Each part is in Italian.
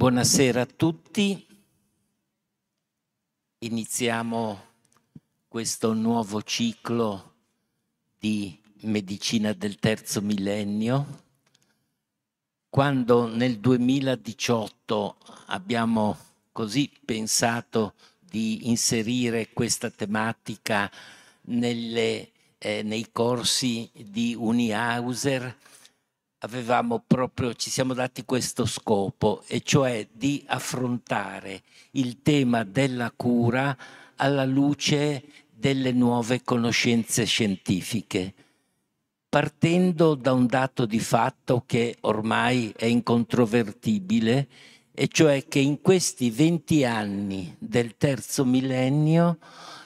Buonasera a tutti. Iniziamo questo nuovo ciclo di medicina del terzo millennio. Quando nel 2018 abbiamo così pensato di inserire questa tematica nelle, eh, nei corsi di Unihauser, avevamo proprio, ci siamo dati questo scopo, e cioè di affrontare il tema della cura alla luce delle nuove conoscenze scientifiche, partendo da un dato di fatto che ormai è incontrovertibile, e cioè che in questi 20 anni del terzo millennio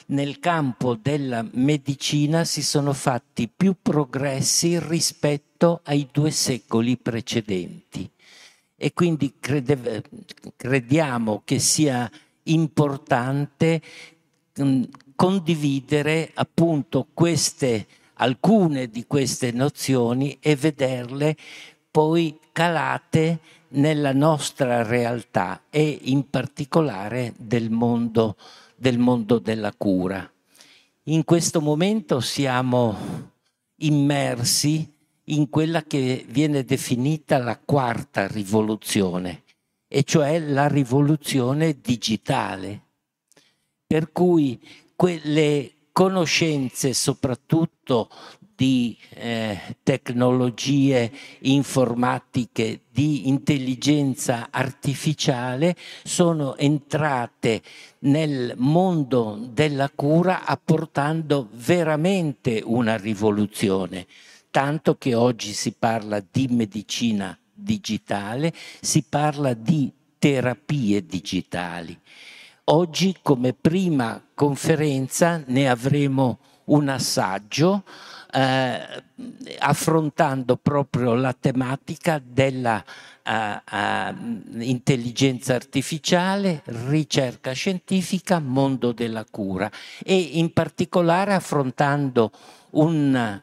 nel campo della medicina si sono fatti più progressi rispetto ai due secoli precedenti. E quindi crede, crediamo che sia importante mh, condividere appunto queste, alcune di queste nozioni e vederle poi calate nella nostra realtà e in particolare del mondo del mondo della cura. In questo momento siamo immersi in quella che viene definita la quarta rivoluzione, e cioè la rivoluzione digitale, per cui quelle conoscenze soprattutto di eh, tecnologie informatiche, di intelligenza artificiale, sono entrate nel mondo della cura apportando veramente una rivoluzione, tanto che oggi si parla di medicina digitale, si parla di terapie digitali. Oggi come prima conferenza ne avremo un assaggio eh, affrontando proprio la tematica della uh, uh, intelligenza artificiale, ricerca scientifica, mondo della cura e in particolare affrontando un,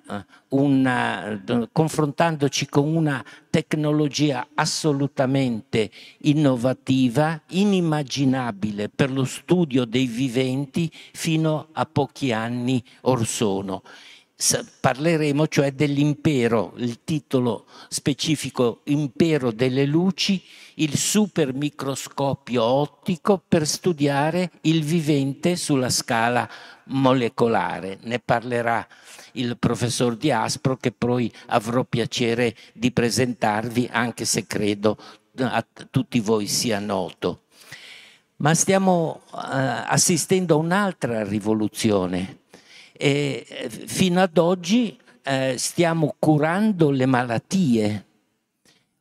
una, confrontandoci con una tecnologia assolutamente innovativa, inimmaginabile per lo studio dei viventi fino a pochi anni or sono parleremo cioè dell'impero, il titolo specifico impero delle luci, il supermicroscopio ottico per studiare il vivente sulla scala molecolare. Ne parlerà il professor Diaspro che poi avrò piacere di presentarvi anche se credo a tutti voi sia noto. Ma stiamo uh, assistendo a un'altra rivoluzione e eh, fino ad oggi eh, stiamo curando le malattie.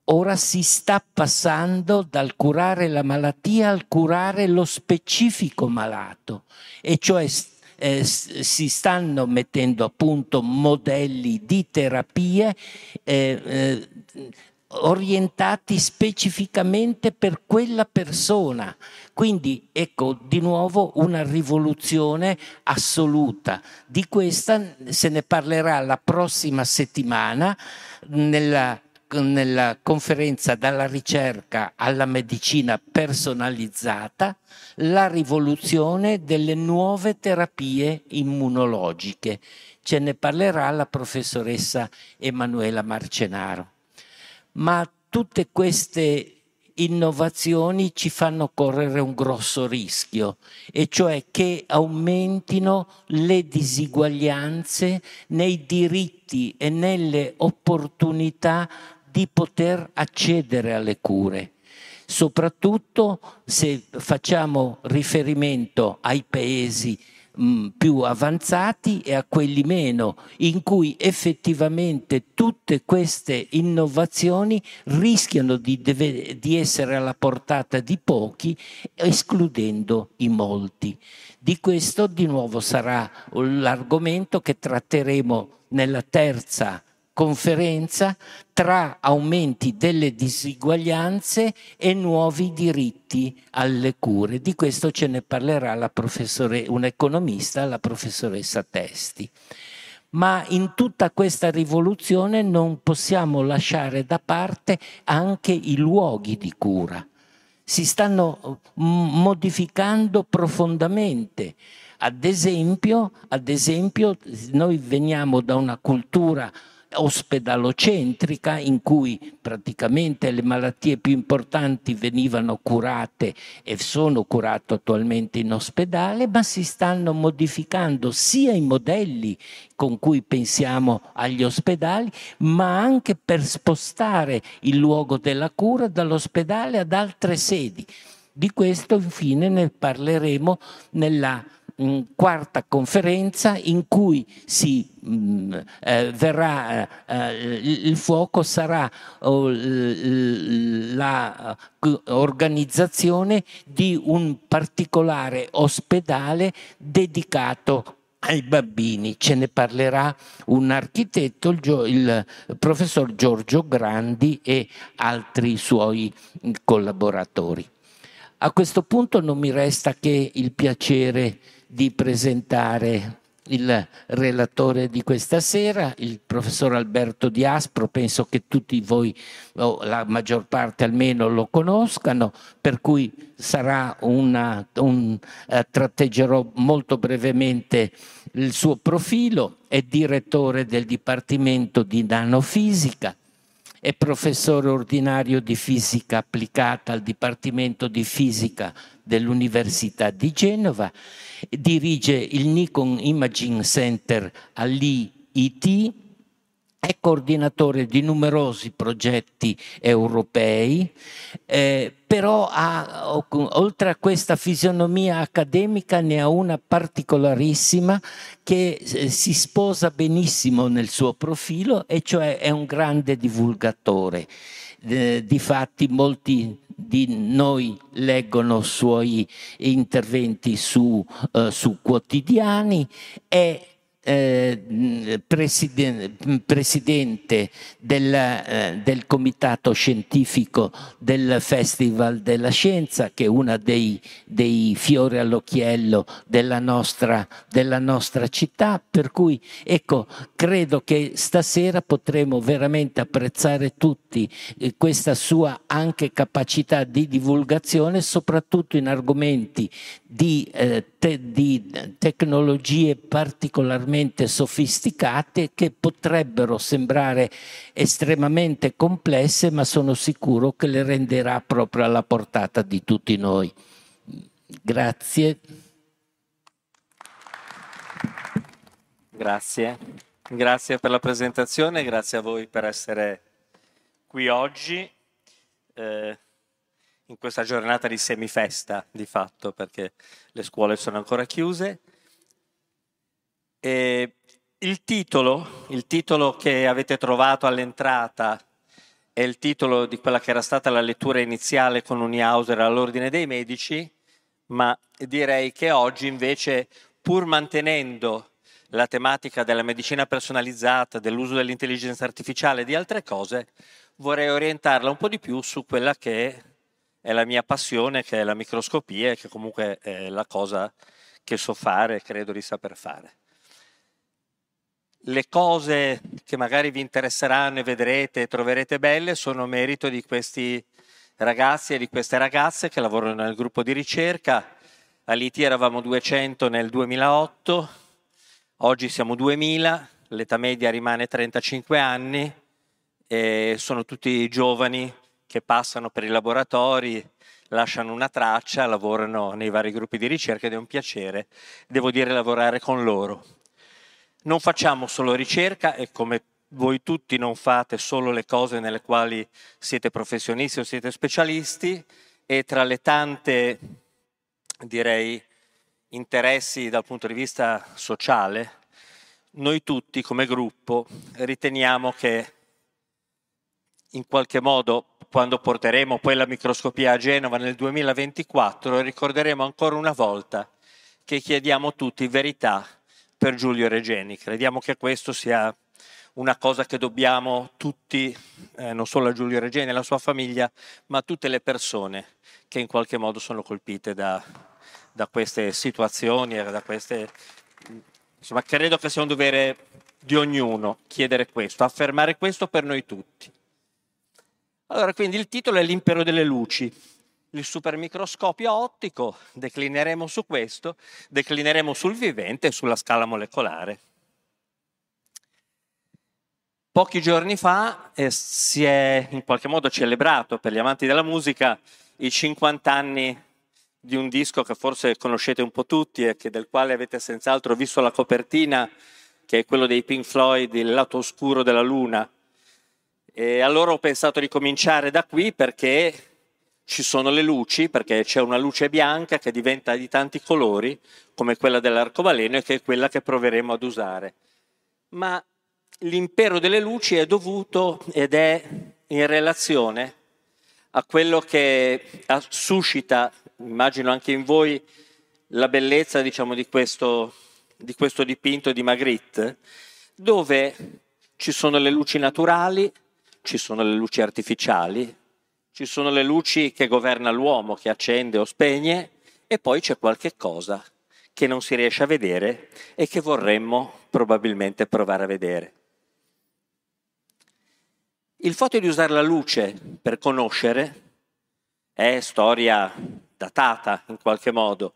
Ora si sta passando dal curare la malattia al curare lo specifico malato, e cioè eh, si stanno mettendo a punto modelli di terapie eh, eh, orientati specificamente per quella persona. Quindi ecco di nuovo una rivoluzione assoluta. Di questa se ne parlerà la prossima settimana nella, nella conferenza Dalla ricerca alla medicina personalizzata, la rivoluzione delle nuove terapie immunologiche. Ce ne parlerà la professoressa Emanuela Marcenaro ma tutte queste innovazioni ci fanno correre un grosso rischio, e cioè che aumentino le disuguaglianze nei diritti e nelle opportunità di poter accedere alle cure. Soprattutto se facciamo riferimento ai paesi mh, più avanzati e a quelli meno, in cui effettivamente tutte queste innovazioni rischiano di, deve, di essere alla portata di pochi, escludendo i molti. Di questo di nuovo sarà l'argomento che tratteremo nella terza conferenza tra aumenti delle disuguaglianze e nuovi diritti alle cure. Di questo ce ne parlerà un economista, la professoressa Testi. Ma in tutta questa rivoluzione non possiamo lasciare da parte anche i luoghi di cura. si stanno modificando profondamente. Ad esempio, ad esempio, noi veniamo da una cultura ospedalocentrica in cui praticamente le malattie più importanti venivano curate e sono curate attualmente in ospedale, ma si stanno modificando sia i modelli con cui pensiamo agli ospedali, ma anche per spostare il luogo della cura dall'ospedale ad altre sedi. Di questo infine ne parleremo nella quarta conferenza in cui si, mh, mm, eh, verrà, eh, il fuoco sarà oh, l'organizzazione uh, di un particolare ospedale dedicato ai bambini. Ce ne parlerà un architetto, il, il, professor Giorgio Grandi e altri suoi collaboratori. A questo punto non mi resta che il piacere di presentare il relatore di questa sera, il professor Alberto Di Aspro, penso che tutti voi, o la maggior parte almeno, lo conoscano, per cui una, un, eh, tratteggerò molto brevemente il suo profilo, è direttore del Dipartimento di Nanofisica, è professore ordinario di fisica applicata al Dipartimento di Fisica dell'Università di Genova, dirige il Nikon Imaging Center all'IIT, è coordinatore di numerosi progetti europei, eh, però ha, oltre a questa fisionomia accademica ne ha una particolarissima che eh, si sposa benissimo nel suo profilo e cioè è un grande divulgatore. Eh, difatti molti di noi leggono suoi interventi su, eh, su quotidiani, è eh, presidente, del, eh, del, comitato scientifico del Festival della Scienza, che è uno dei, dei fiori all'occhiello della nostra, della nostra città, per cui ecco, credo che stasera potremo veramente apprezzare tutti eh, questa sua anche capacità di divulgazione, soprattutto in argomenti di, eh, te, di tecnologie particolarmente sofisticate che potrebbero sembrare estremamente complesse, ma sono sicuro che le renderà proprio alla portata di tutti noi. Grazie. Grazie, grazie per la presentazione, grazie a voi per essere qui oggi. Eh, in questa giornata di semifesta di fatto perché le scuole sono ancora chiuse. Il titolo, il titolo che avete trovato all'entrata è il titolo di quella che era stata la lettura iniziale con Unihauser all'ordine dei medici, ma direi che oggi invece, pur mantenendo la tematica della medicina personalizzata, dell'uso dell'intelligenza artificiale e di altre cose, vorrei orientarla un po' di più su quella che è la mia passione che è la microscopia e che comunque è la cosa che so fare e credo di saper fare. Le cose che magari vi interesseranno e vedrete e troverete belle sono merito di questi ragazzi e di queste ragazze che lavorano nel gruppo di ricerca. All'IT eravamo 200 nel 2008, oggi siamo 2000, l'età media rimane 35 anni e sono tutti giovani che passano per i laboratori, lasciano una traccia, lavorano nei vari gruppi di ricerca ed è un piacere, devo dire, lavorare con loro. Non facciamo solo ricerca e come voi tutti non fate solo le cose nelle quali siete professionisti o siete specialisti e tra le tante, direi, interessi dal punto di vista sociale, noi tutti come gruppo riteniamo che in qualche modo quando porteremo poi la microscopia a Genova nel 2024 ricorderemo ancora una volta che chiediamo tutti verità per Giulio Regeni. Crediamo che questo sia una cosa che dobbiamo tutti, eh, non solo a Giulio Regeni e alla sua famiglia, ma a tutte le persone che in qualche modo sono colpite da, da queste situazioni da queste... Insomma, credo che sia un dovere di ognuno chiedere questo, affermare questo per noi tutti. Allora, quindi il titolo è L'impero delle luci. il supermicroscopio ottico, declineremo su questo, declineremo sul vivente e sulla scala molecolare. Pochi giorni fa eh, si è in qualche modo celebrato per gli amanti della musica i 50 anni di un disco che forse conoscete un po' tutti e del quale avete senz'altro visto la copertina, che è quello dei Pink Floyd, Il lato oscuro della luna. E allora ho pensato di cominciare da qui perché ci sono le luci, perché c'è una luce bianca che diventa di tanti colori, come quella dell'arcobaleno, e che è quella che proveremo ad usare. Ma l'impero delle luci è dovuto ed è in relazione a quello che suscita, immagino anche in voi, la bellezza diciamo, di, questo, di questo dipinto di Magritte, dove ci sono le luci naturali, ci sono le luci artificiali, ci sono le luci che governa l'uomo, che accende o spegne, e poi c'è qualche cosa che non si riesce a vedere e che vorremmo probabilmente provare a vedere. Il fatto di usare la luce per conoscere è storia datata in qualche modo.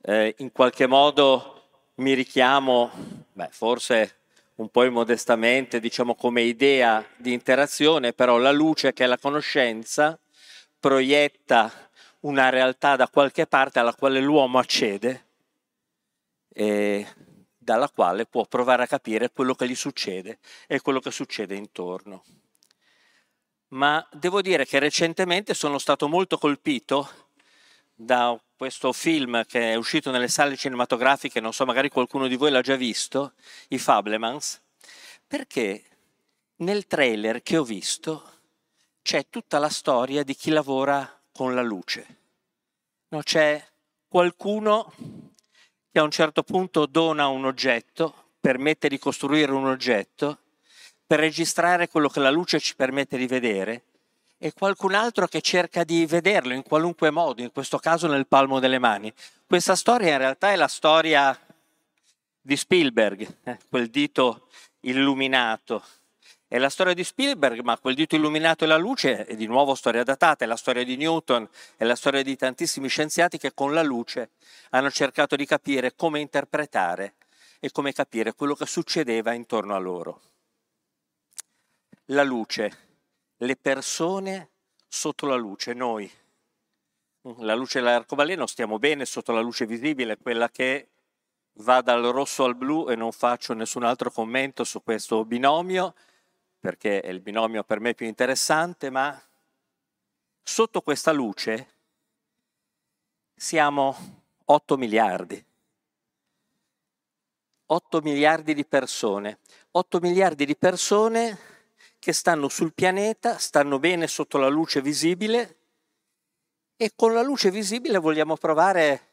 Eh, in qualche modo mi richiamo, beh, forse un po' immodestamente, diciamo come idea di interazione, però la luce che è la conoscenza proietta una realtà da qualche parte alla quale l'uomo accede e dalla quale può provare a capire quello che gli succede e quello che succede intorno. Ma devo dire che recentemente sono stato molto colpito da questo film che è uscito nelle sale cinematografiche, non so, magari qualcuno di voi l'ha già visto, i Fablemans, perché nel trailer che ho visto c'è tutta la storia di chi lavora con la luce. No, c'è qualcuno che a un certo punto dona un oggetto, permette di costruire un oggetto, per registrare quello che la luce ci permette di vedere e qualcun altro che cerca di vederlo in qualunque modo, in questo caso nel palmo delle mani. Questa storia in realtà è la storia di Spielberg, eh, quel dito illuminato. È la storia di Spielberg, ma quel dito illuminato e la luce è di nuovo storia datata, è la storia di Newton, è la storia di tantissimi scienziati che con la luce hanno cercato di capire come interpretare e come capire quello che succedeva intorno a loro. La luce le persone sotto la luce, noi. La luce dell'arcobaleno stiamo bene sotto la luce visibile, quella che va dal rosso al blu e non faccio nessun altro commento su questo binomio, perché è il binomio per me più interessante, ma sotto questa luce siamo 8 miliardi. 8 miliardi di persone. 8 miliardi di persone che stanno sul pianeta, stanno bene sotto la luce visibile e con la luce visibile vogliamo provare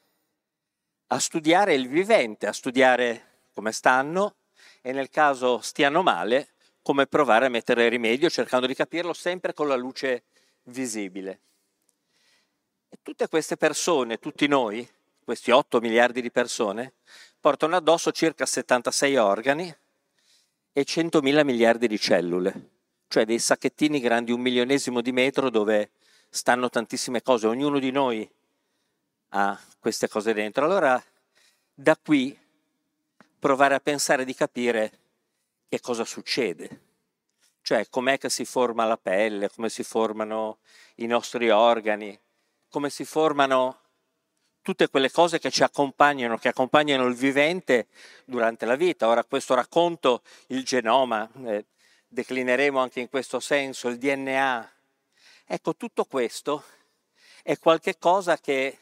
a studiare il vivente, a studiare come stanno e nel caso stiano male, come provare a mettere rimedio cercando di capirlo sempre con la luce visibile. E tutte queste persone, tutti noi, questi 8 miliardi di persone, portano addosso circa 76 organi e 100 mila miliardi di cellule cioè dei sacchettini grandi un milionesimo di metro dove stanno tantissime cose, ognuno di noi ha queste cose dentro. Allora da qui provare a pensare di capire che cosa succede, cioè com'è che si forma la pelle, come si formano i nostri organi, come si formano tutte quelle cose che ci accompagnano, che accompagnano il vivente durante la vita. Ora questo racconto, il genoma, eh, declineremo anche in questo senso il DNA. Ecco, tutto questo è qualcosa che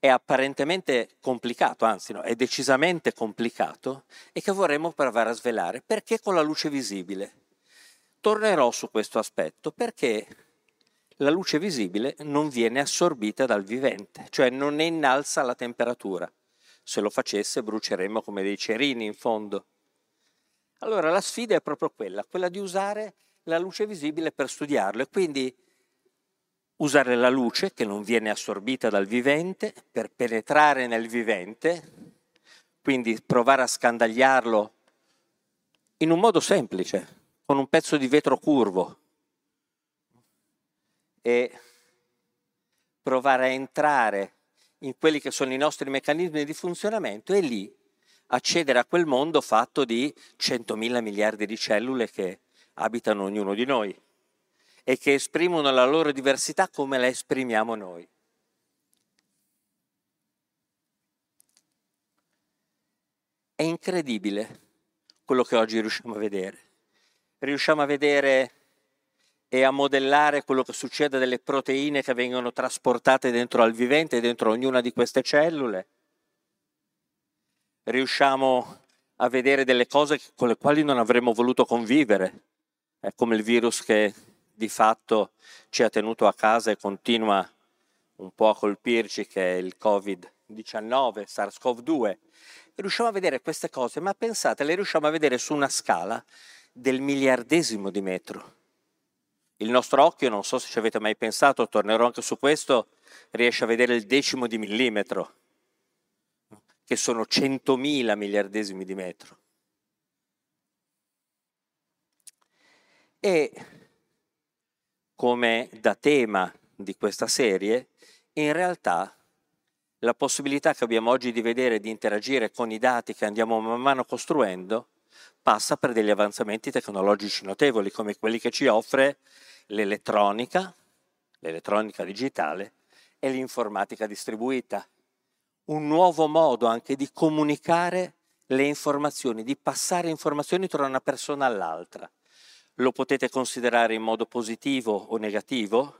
è apparentemente complicato, anzi no, è decisamente complicato e che vorremmo provare a svelare. Perché con la luce visibile? Tornerò su questo aspetto perché la luce visibile non viene assorbita dal vivente, cioè non ne innalza la temperatura. Se lo facesse bruceremmo come dei cerini in fondo. Allora la sfida è proprio quella, quella di usare la luce visibile per studiarlo e quindi usare la luce che non viene assorbita dal vivente per penetrare nel vivente, quindi provare a scandagliarlo in un modo semplice, con un pezzo di vetro curvo e provare a entrare in quelli che sono i nostri meccanismi di funzionamento e lì accedere a quel mondo fatto di 100.000 miliardi di cellule che abitano ognuno di noi e che esprimono la loro diversità come la esprimiamo noi. È incredibile quello che oggi riusciamo a vedere. Riusciamo a vedere e a modellare quello che succede delle proteine che vengono trasportate dentro al vivente, dentro ognuna di queste cellule. Riusciamo a vedere delle cose con le quali non avremmo voluto convivere, è come il virus che di fatto ci ha tenuto a casa e continua un po' a colpirci, che è il Covid-19, SARS-CoV-2. E riusciamo a vedere queste cose, ma pensate, le riusciamo a vedere su una scala del miliardesimo di metro. Il nostro occhio, non so se ci avete mai pensato, tornerò anche su questo, riesce a vedere il decimo di millimetro, che sono centomila miliardesimi di metro. E come da tema di questa serie, in realtà la possibilità che abbiamo oggi di vedere e di interagire con i dati che andiamo man mano costruendo passa per degli avanzamenti tecnologici notevoli come quelli che ci offre l'elettronica, l'elettronica digitale e l'informatica distribuita. Un nuovo modo anche di comunicare le informazioni, di passare informazioni tra una persona all'altra. Lo potete considerare in modo positivo o negativo,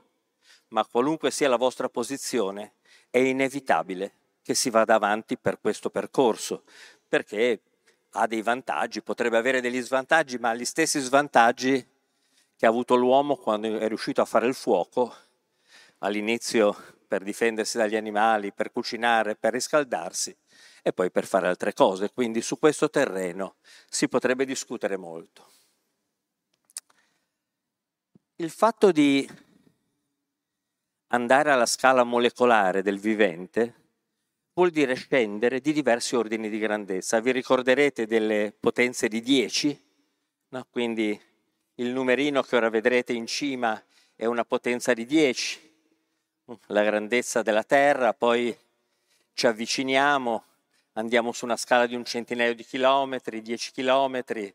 ma qualunque sia la vostra posizione, è inevitabile che si vada avanti per questo percorso, perché ha dei vantaggi, potrebbe avere degli svantaggi, ma gli stessi svantaggi che ha avuto l'uomo quando è riuscito a fare il fuoco, all'inizio per difendersi dagli animali, per cucinare, per riscaldarsi e poi per fare altre cose. Quindi su questo terreno si potrebbe discutere molto. Il fatto di andare alla scala molecolare del vivente vuol dire scendere di diversi ordini di grandezza. Vi ricorderete delle potenze di 10? No? Quindi il numerino che ora vedrete in cima è una potenza di 10, la grandezza della Terra, poi ci avviciniamo, andiamo su una scala di un centinaio di chilometri, 10 chilometri,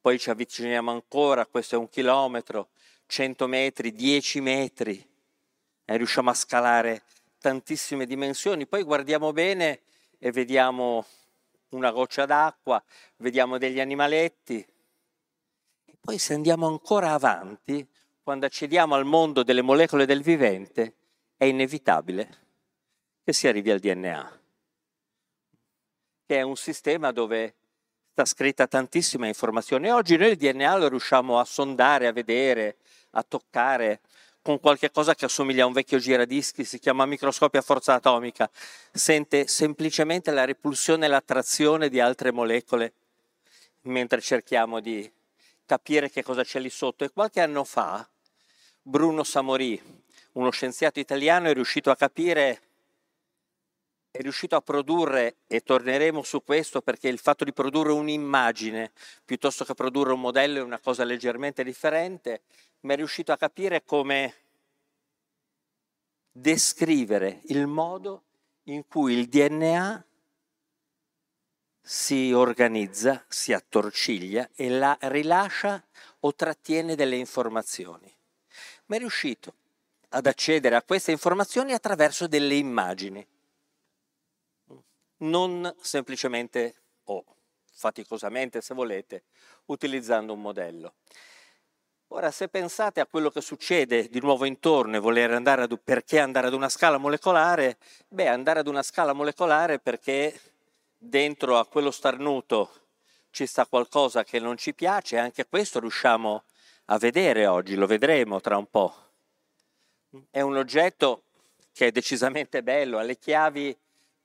poi ci avviciniamo ancora, questo è un chilometro, 100 metri, 10 metri, e riusciamo a scalare tantissime dimensioni, poi guardiamo bene e vediamo una goccia d'acqua, vediamo degli animaletti, poi se andiamo ancora avanti, quando accediamo al mondo delle molecole del vivente, è inevitabile che si arrivi al DNA, che è un sistema dove sta scritta tantissima informazione. Oggi noi il DNA lo riusciamo a sondare, a vedere, a toccare con qualche cosa che assomiglia a un vecchio giradischi, si chiama microscopio a forza atomica, sente semplicemente la repulsione e l'attrazione di altre molecole mentre cerchiamo di capire che cosa c'è lì sotto. E qualche anno fa Bruno Samorì, uno scienziato italiano, è riuscito a capire, è riuscito a produrre, e torneremo su questo perché il fatto di produrre un'immagine piuttosto che produrre un modello è una cosa leggermente differente, ma è riuscito a capire come descrivere il modo in cui il DNA si organizza, si attorciglia e la rilascia o trattiene delle informazioni. Ma è riuscito ad accedere a queste informazioni attraverso delle immagini, non semplicemente o faticosamente, se volete, utilizzando un modello. Ora, se pensate a quello che succede di nuovo intorno e voler andare ad, perché andare ad una scala molecolare, beh, andare ad una scala molecolare perché dentro a quello starnuto ci sta qualcosa che non ci piace, anche questo riusciamo a vedere oggi, lo vedremo tra un po'. È un oggetto che è decisamente bello, ha le chiavi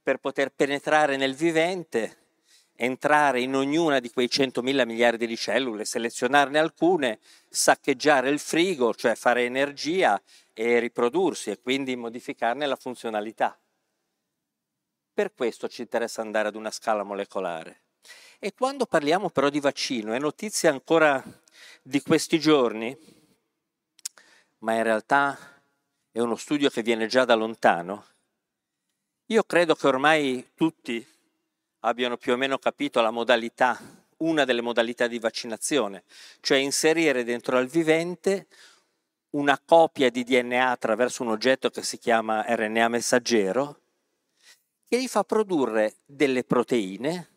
per poter penetrare nel vivente, entrare in ognuna di quei 100.000 miliardi di cellule, selezionarne alcune, saccheggiare il frigo, cioè fare energia e riprodursi e quindi modificarne la funzionalità. Per questo ci interessa andare ad una scala molecolare. E quando parliamo però di vaccino, è notizia ancora di questi giorni, ma in realtà è uno studio che viene già da lontano, io credo che ormai tutti abbiano più o meno capito la modalità, una delle modalità di vaccinazione, cioè inserire dentro al vivente una copia di DNA attraverso un oggetto che si chiama RNA messaggero, che gli fa produrre delle proteine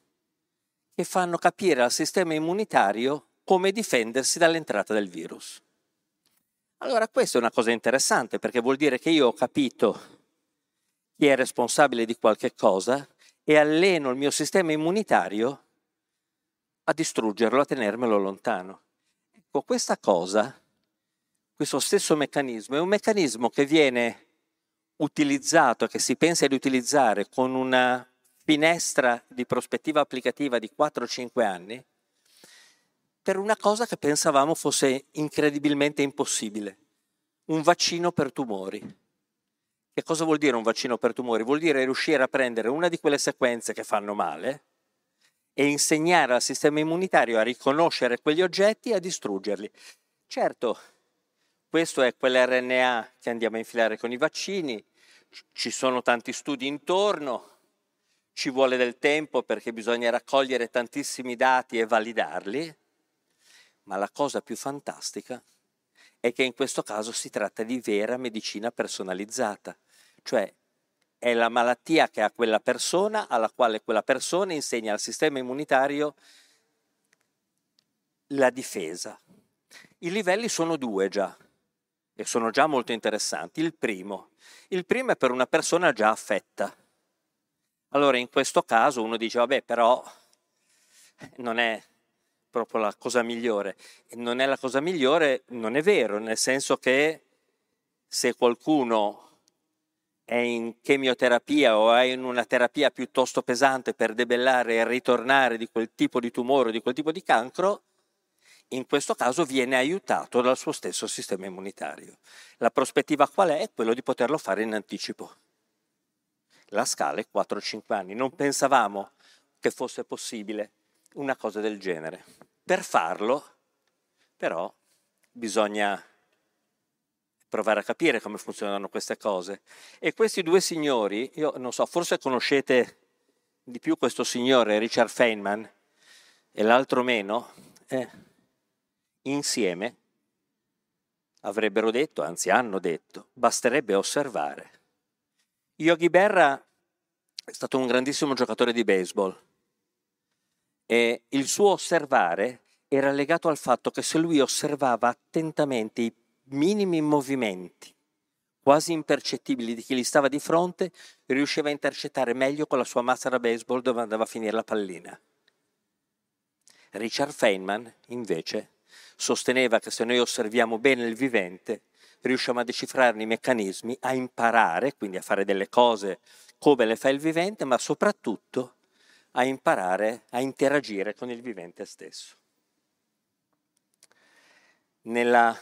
che fanno capire al sistema immunitario come difendersi dall'entrata del virus. Allora questa è una cosa interessante perché vuol dire che io ho capito chi è responsabile di qualche cosa e alleno il mio sistema immunitario a distruggerlo, a tenermelo lontano. Ecco, questa cosa, questo stesso meccanismo, è un meccanismo che viene utilizzato, che si pensa di utilizzare con una finestra di prospettiva applicativa di 4-5 anni, per una cosa che pensavamo fosse incredibilmente impossibile, un vaccino per tumori. Che cosa vuol dire un vaccino per tumori? Vuol dire riuscire a prendere una di quelle sequenze che fanno male e insegnare al sistema immunitario a riconoscere quegli oggetti e a distruggerli. Certo, questo è quell'RNA che andiamo a infilare con i vaccini, ci sono tanti studi intorno, ci vuole del tempo perché bisogna raccogliere tantissimi dati e validarli, ma la cosa più fantastica è che in questo caso si tratta di vera medicina personalizzata cioè è la malattia che ha quella persona, alla quale quella persona insegna al sistema immunitario la difesa. I livelli sono due già e sono già molto interessanti. Il primo, il primo è per una persona già affetta. Allora in questo caso uno dice, vabbè, però non è proprio la cosa migliore. Non è la cosa migliore, non è vero, nel senso che se qualcuno è in chemioterapia o è in una terapia piuttosto pesante per debellare e ritornare di quel tipo di tumore o di quel tipo di cancro, in questo caso viene aiutato dal suo stesso sistema immunitario. La prospettiva qual è? Quello di poterlo fare in anticipo. La scala è 4-5 anni. Non pensavamo che fosse possibile una cosa del genere. Per farlo, però, bisogna provare a capire come funzionano queste cose. E questi due signori, io non so, forse conoscete di più questo signore, Richard Feynman, e l'altro meno, eh, insieme avrebbero detto, anzi hanno detto, basterebbe osservare. Yogi Berra è stato un grandissimo giocatore di baseball e il suo osservare era legato al fatto che se lui osservava attentamente i minimi movimenti, quasi impercettibili di chi gli stava di fronte, riusciva a intercettare meglio con la sua mazza da baseball dove andava a finire la pallina. Richard Feynman, invece, sosteneva che se noi osserviamo bene il vivente, riusciamo a decifrarne i meccanismi, a imparare, quindi a fare delle cose come le fa il vivente, ma soprattutto a imparare a interagire con il vivente stesso. Nella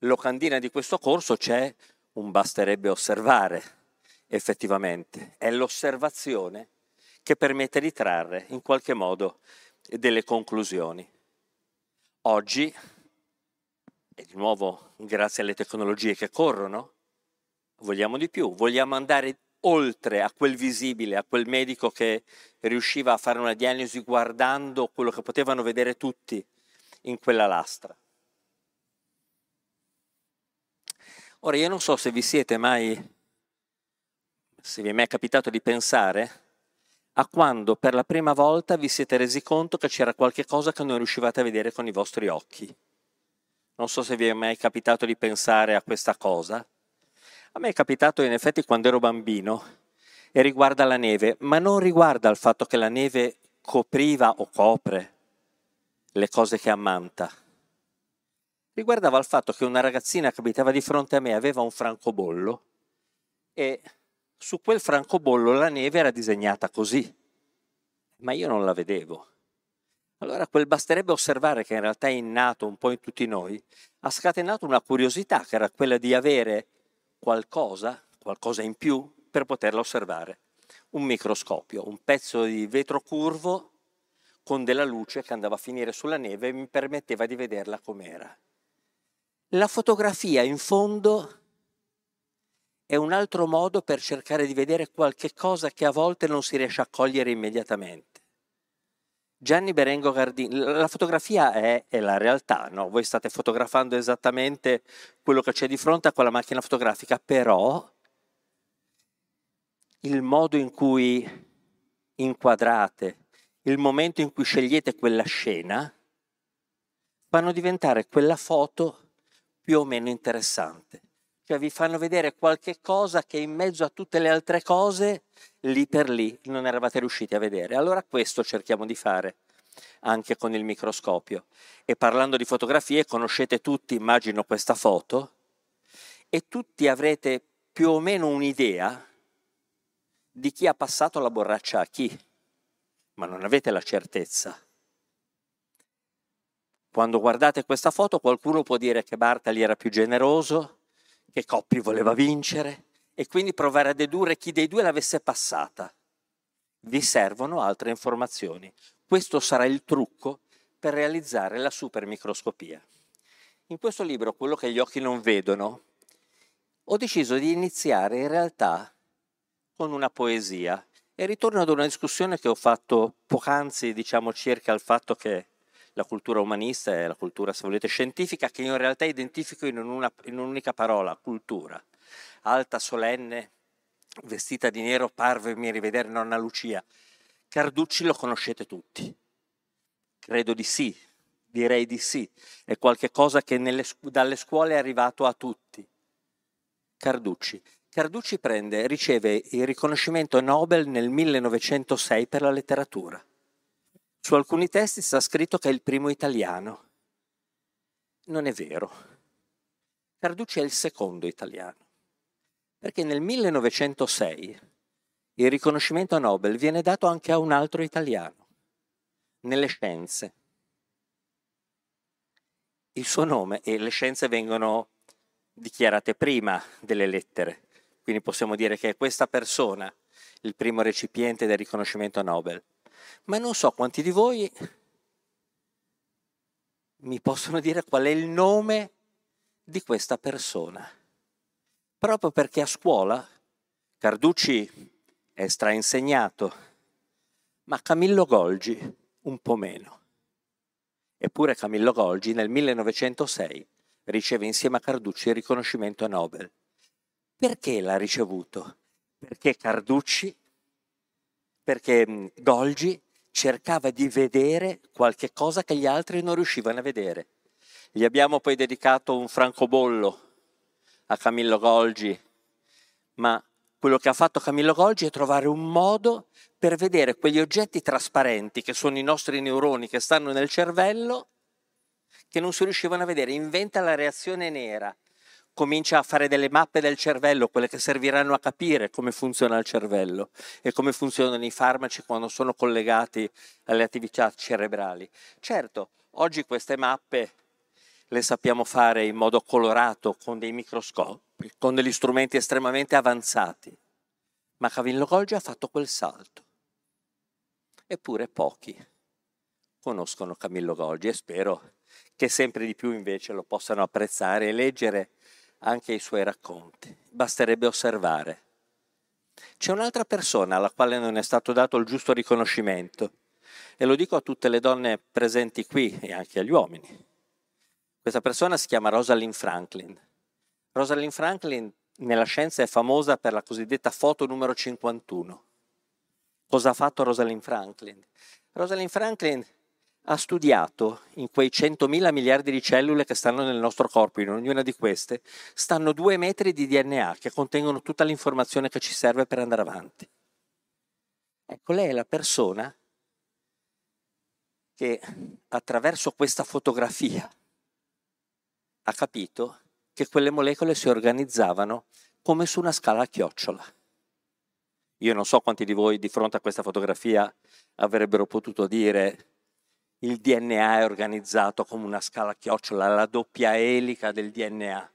locandina di questo corso c'è un basterebbe osservare, effettivamente. È l'osservazione che permette di trarre in qualche modo delle conclusioni. Oggi, e di nuovo grazie alle tecnologie che corrono, vogliamo di più, vogliamo andare oltre a quel visibile, a quel medico che riusciva a fare una diagnosi guardando quello che potevano vedere tutti in quella lastra. Ora io non so se vi siete mai, se vi è mai capitato di pensare a quando per la prima volta vi siete resi conto che c'era qualche cosa che non riuscivate a vedere con i vostri occhi. Non so se vi è mai capitato di pensare a questa cosa. A me è capitato in effetti quando ero bambino e riguarda la neve, ma non riguarda il fatto che la neve copriva o copre le cose che ammanta riguardava il fatto che una ragazzina che abitava di fronte a me aveva un francobollo e su quel francobollo la neve era disegnata così, ma io non la vedevo. Allora quel basterebbe osservare che in realtà è innato un po' in tutti noi, ha scatenato una curiosità che era quella di avere qualcosa, qualcosa in più per poterla osservare. Un microscopio, un pezzo di vetro curvo con della luce che andava a finire sulla neve e mi permetteva di vederla com'era. La fotografia in fondo è un altro modo per cercare di vedere qualche cosa che a volte non si riesce a cogliere immediatamente. Gianni Berengo Gardini, la fotografia è, è la realtà, no? voi state fotografando esattamente quello che c'è di fronte a quella macchina fotografica, però il modo in cui inquadrate, il momento in cui scegliete quella scena, fanno diventare quella foto più o meno interessante cioè vi fanno vedere qualche cosa che in mezzo a tutte le altre cose lì per lì non eravate riusciti a vedere. Allora questo cerchiamo di fare anche con il microscopio. E parlando di fotografie, conoscete tutti, immagino, questa foto e tutti avrete più o meno un'idea di chi ha passato la borraccia a chi, ma non avete la certezza. Quando guardate questa foto qualcuno può dire che Bartali era più generoso, che Coppi voleva vincere e quindi provare a dedurre chi dei due l'avesse passata. Vi servono altre informazioni. Questo sarà il trucco per realizzare la supermicroscopia. In questo libro, quello che gli occhi non vedono, ho deciso di iniziare in realtà con una poesia e ritorno ad una discussione che ho fatto poc'anzi, diciamo, circa il fatto che la cultura umanista e la cultura, se volete, scientifica, che io in realtà identifico in, una, in un'unica parola, cultura. Alta, solenne, vestita di nero, parvemi rivedere nonna Lucia. Carducci lo conoscete tutti. Credo di sì, direi di sì. È qualcosa che nelle, dalle scuole è arrivato a tutti. Carducci. Carducci prende, riceve il riconoscimento Nobel nel 1906 per la letteratura. Su alcuni testi sta scritto che è il primo italiano. Non è vero. Carducci è il secondo italiano. Perché nel 1906 il riconoscimento Nobel viene dato anche a un altro italiano, nelle scienze. Il suo nome e le scienze vengono dichiarate prima delle lettere, quindi possiamo dire che è questa persona il primo recipiente del riconoscimento Nobel ma non so quanti di voi mi possono dire qual è il nome di questa persona. Proprio perché a scuola Carducci è strainsegnato, ma Camillo Golgi un po' meno. Eppure Camillo Golgi nel 1906 riceve insieme a Carducci il riconoscimento Nobel. Perché l'ha ricevuto? Perché Carducci, perché Golgi cercava di vedere qualche cosa che gli altri non riuscivano a vedere. Gli abbiamo poi dedicato un francobollo a Camillo Golgi, ma quello che ha fatto Camillo Golgi è trovare un modo per vedere quegli oggetti trasparenti che sono i nostri neuroni che stanno nel cervello che non si riuscivano a vedere. Inventa la reazione nera comincia a fare delle mappe del cervello, quelle che serviranno a capire come funziona il cervello e come funzionano i farmaci quando sono collegati alle attività cerebrali. Certo, oggi queste mappe le sappiamo fare in modo colorato con dei microscopi, con degli strumenti estremamente avanzati, ma Cavillo Golgi ha fatto quel salto. Eppure pochi conoscono Camillo Golgi e spero che sempre di più invece lo possano apprezzare e leggere anche i suoi racconti. Basterebbe osservare. C'è un'altra persona alla quale non è stato dato il giusto riconoscimento e lo dico a tutte le donne presenti qui e anche agli uomini. Questa persona si chiama Rosalind Franklin. Rosalind Franklin nella scienza è famosa per la cosiddetta foto numero 51. Cosa ha fatto Rosalind Franklin? Rosalind Franklin ha studiato in quei 100.000 miliardi di cellule che stanno nel nostro corpo, in ognuna di queste, stanno due metri di DNA che contengono tutta l'informazione che ci serve per andare avanti. Ecco, lei è la persona che attraverso questa fotografia ha capito che quelle molecole si organizzavano come su una scala a chiocciola. Io non so quanti di voi di fronte a questa fotografia avrebbero potuto dire il DNA è organizzato come una scala a chiocciola, la doppia elica del DNA.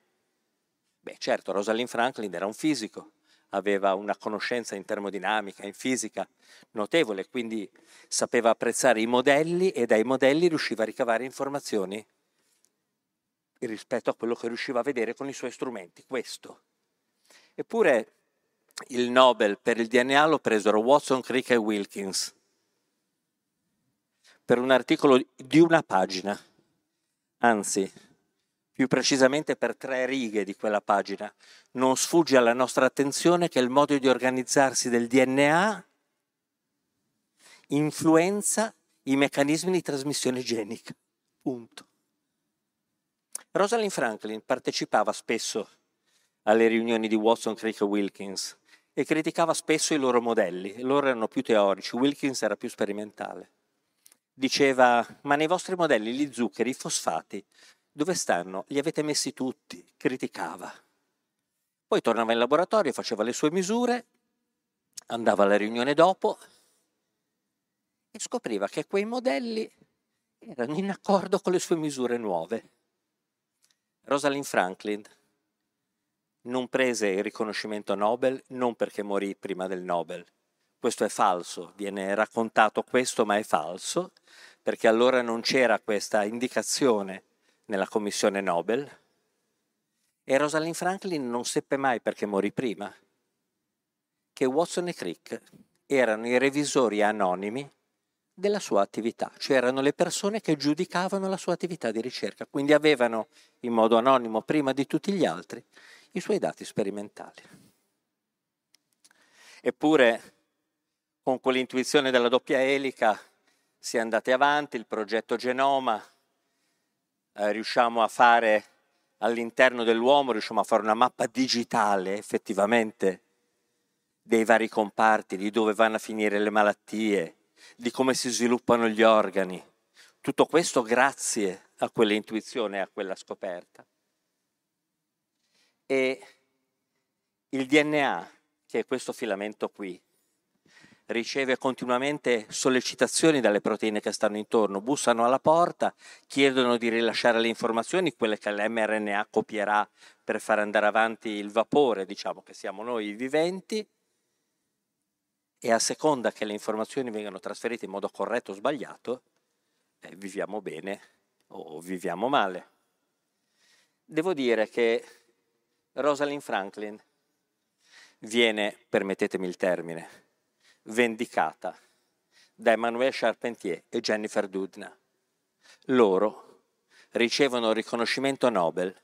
Beh, certo, Rosalind Franklin era un fisico, aveva una conoscenza in termodinamica, in fisica notevole, quindi sapeva apprezzare i modelli e dai modelli riusciva a ricavare informazioni rispetto a quello che riusciva a vedere con i suoi strumenti, questo. Eppure il Nobel per il DNA lo presero Watson, Crick e Wilkins per un articolo di una pagina, anzi, più precisamente per tre righe di quella pagina. Non sfugge alla nostra attenzione che il modo di organizzarsi del DNA influenza i meccanismi di trasmissione genica. Punto. Rosalind Franklin partecipava spesso alle riunioni di Watson, Crick e Wilkins e criticava spesso i loro modelli. Loro erano più teorici, Wilkins era più sperimentale. Diceva, ma nei vostri modelli gli zuccheri, i fosfati, dove stanno? Li avete messi tutti. Criticava. Poi tornava in laboratorio, faceva le sue misure, andava alla riunione dopo e scopriva che quei modelli erano in accordo con le sue misure nuove. Rosalind Franklin non prese il riconoscimento Nobel non perché morì prima del Nobel. Questo è falso, viene raccontato questo ma è falso, perché allora non c'era questa indicazione nella commissione Nobel e Rosalind Franklin non seppe mai perché morì prima, che Watson e Crick erano i revisori anonimi della sua attività, cioè erano le persone che giudicavano la sua attività di ricerca, quindi avevano in modo anonimo prima di tutti gli altri i suoi dati sperimentali. Eppure con quell'intuizione della doppia elica si è andati avanti, il progetto Genoma, eh, riusciamo a fare all'interno dell'uomo, riusciamo a fare una mappa digitale effettivamente dei vari comparti, di dove vanno a finire le malattie, di come si sviluppano gli organi. Tutto questo grazie a quell'intuizione e a quella scoperta. E il DNA, che è questo filamento qui, riceve continuamente sollecitazioni dalle proteine che stanno intorno, bussano alla porta, chiedono di rilasciare le informazioni, quelle che l'mRNA copierà per far andare avanti il vapore, diciamo che siamo noi viventi, e a seconda che le informazioni vengano trasferite in modo corretto o sbagliato, eh, viviamo bene o viviamo male. Devo dire che Rosalind Franklin viene, permettetemi il termine, vendicata da Emmanuel Charpentier e Jennifer Doudna. Loro ricevono il riconoscimento Nobel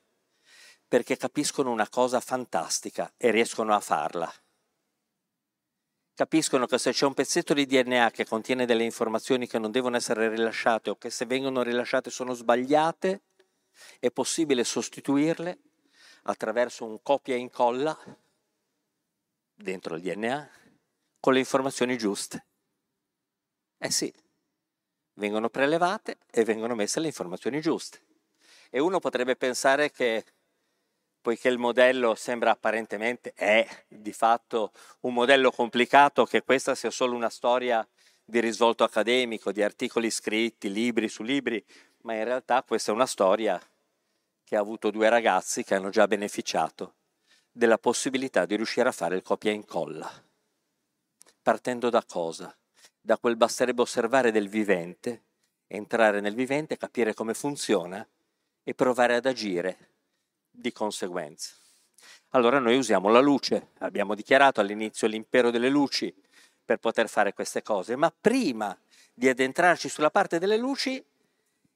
perché capiscono una cosa fantastica e riescono a farla capiscono che se c'è un pezzetto di DNA che contiene delle informazioni che non devono essere rilasciate o che se vengono rilasciate sono sbagliate, è possibile sostituirle attraverso un copia e incolla dentro il DNA con le informazioni giuste. Eh sì, vengono prelevate e vengono messe le informazioni giuste. E uno potrebbe pensare che poiché il modello sembra apparentemente, è di fatto un modello complicato, che questa sia solo una storia di risvolto accademico, di articoli scritti, libri su libri, ma in realtà questa è una storia che ha avuto due ragazzi che hanno già beneficiato della possibilità di riuscire a fare il copia e incolla. Partendo da cosa? Da quel basterebbe osservare del vivente, entrare nel vivente, capire come funziona e provare ad agire di conseguenza. Allora noi usiamo la luce, abbiamo dichiarato all'inizio l'impero delle luci per poter fare queste cose, ma prima di addentrarci sulla parte delle luci,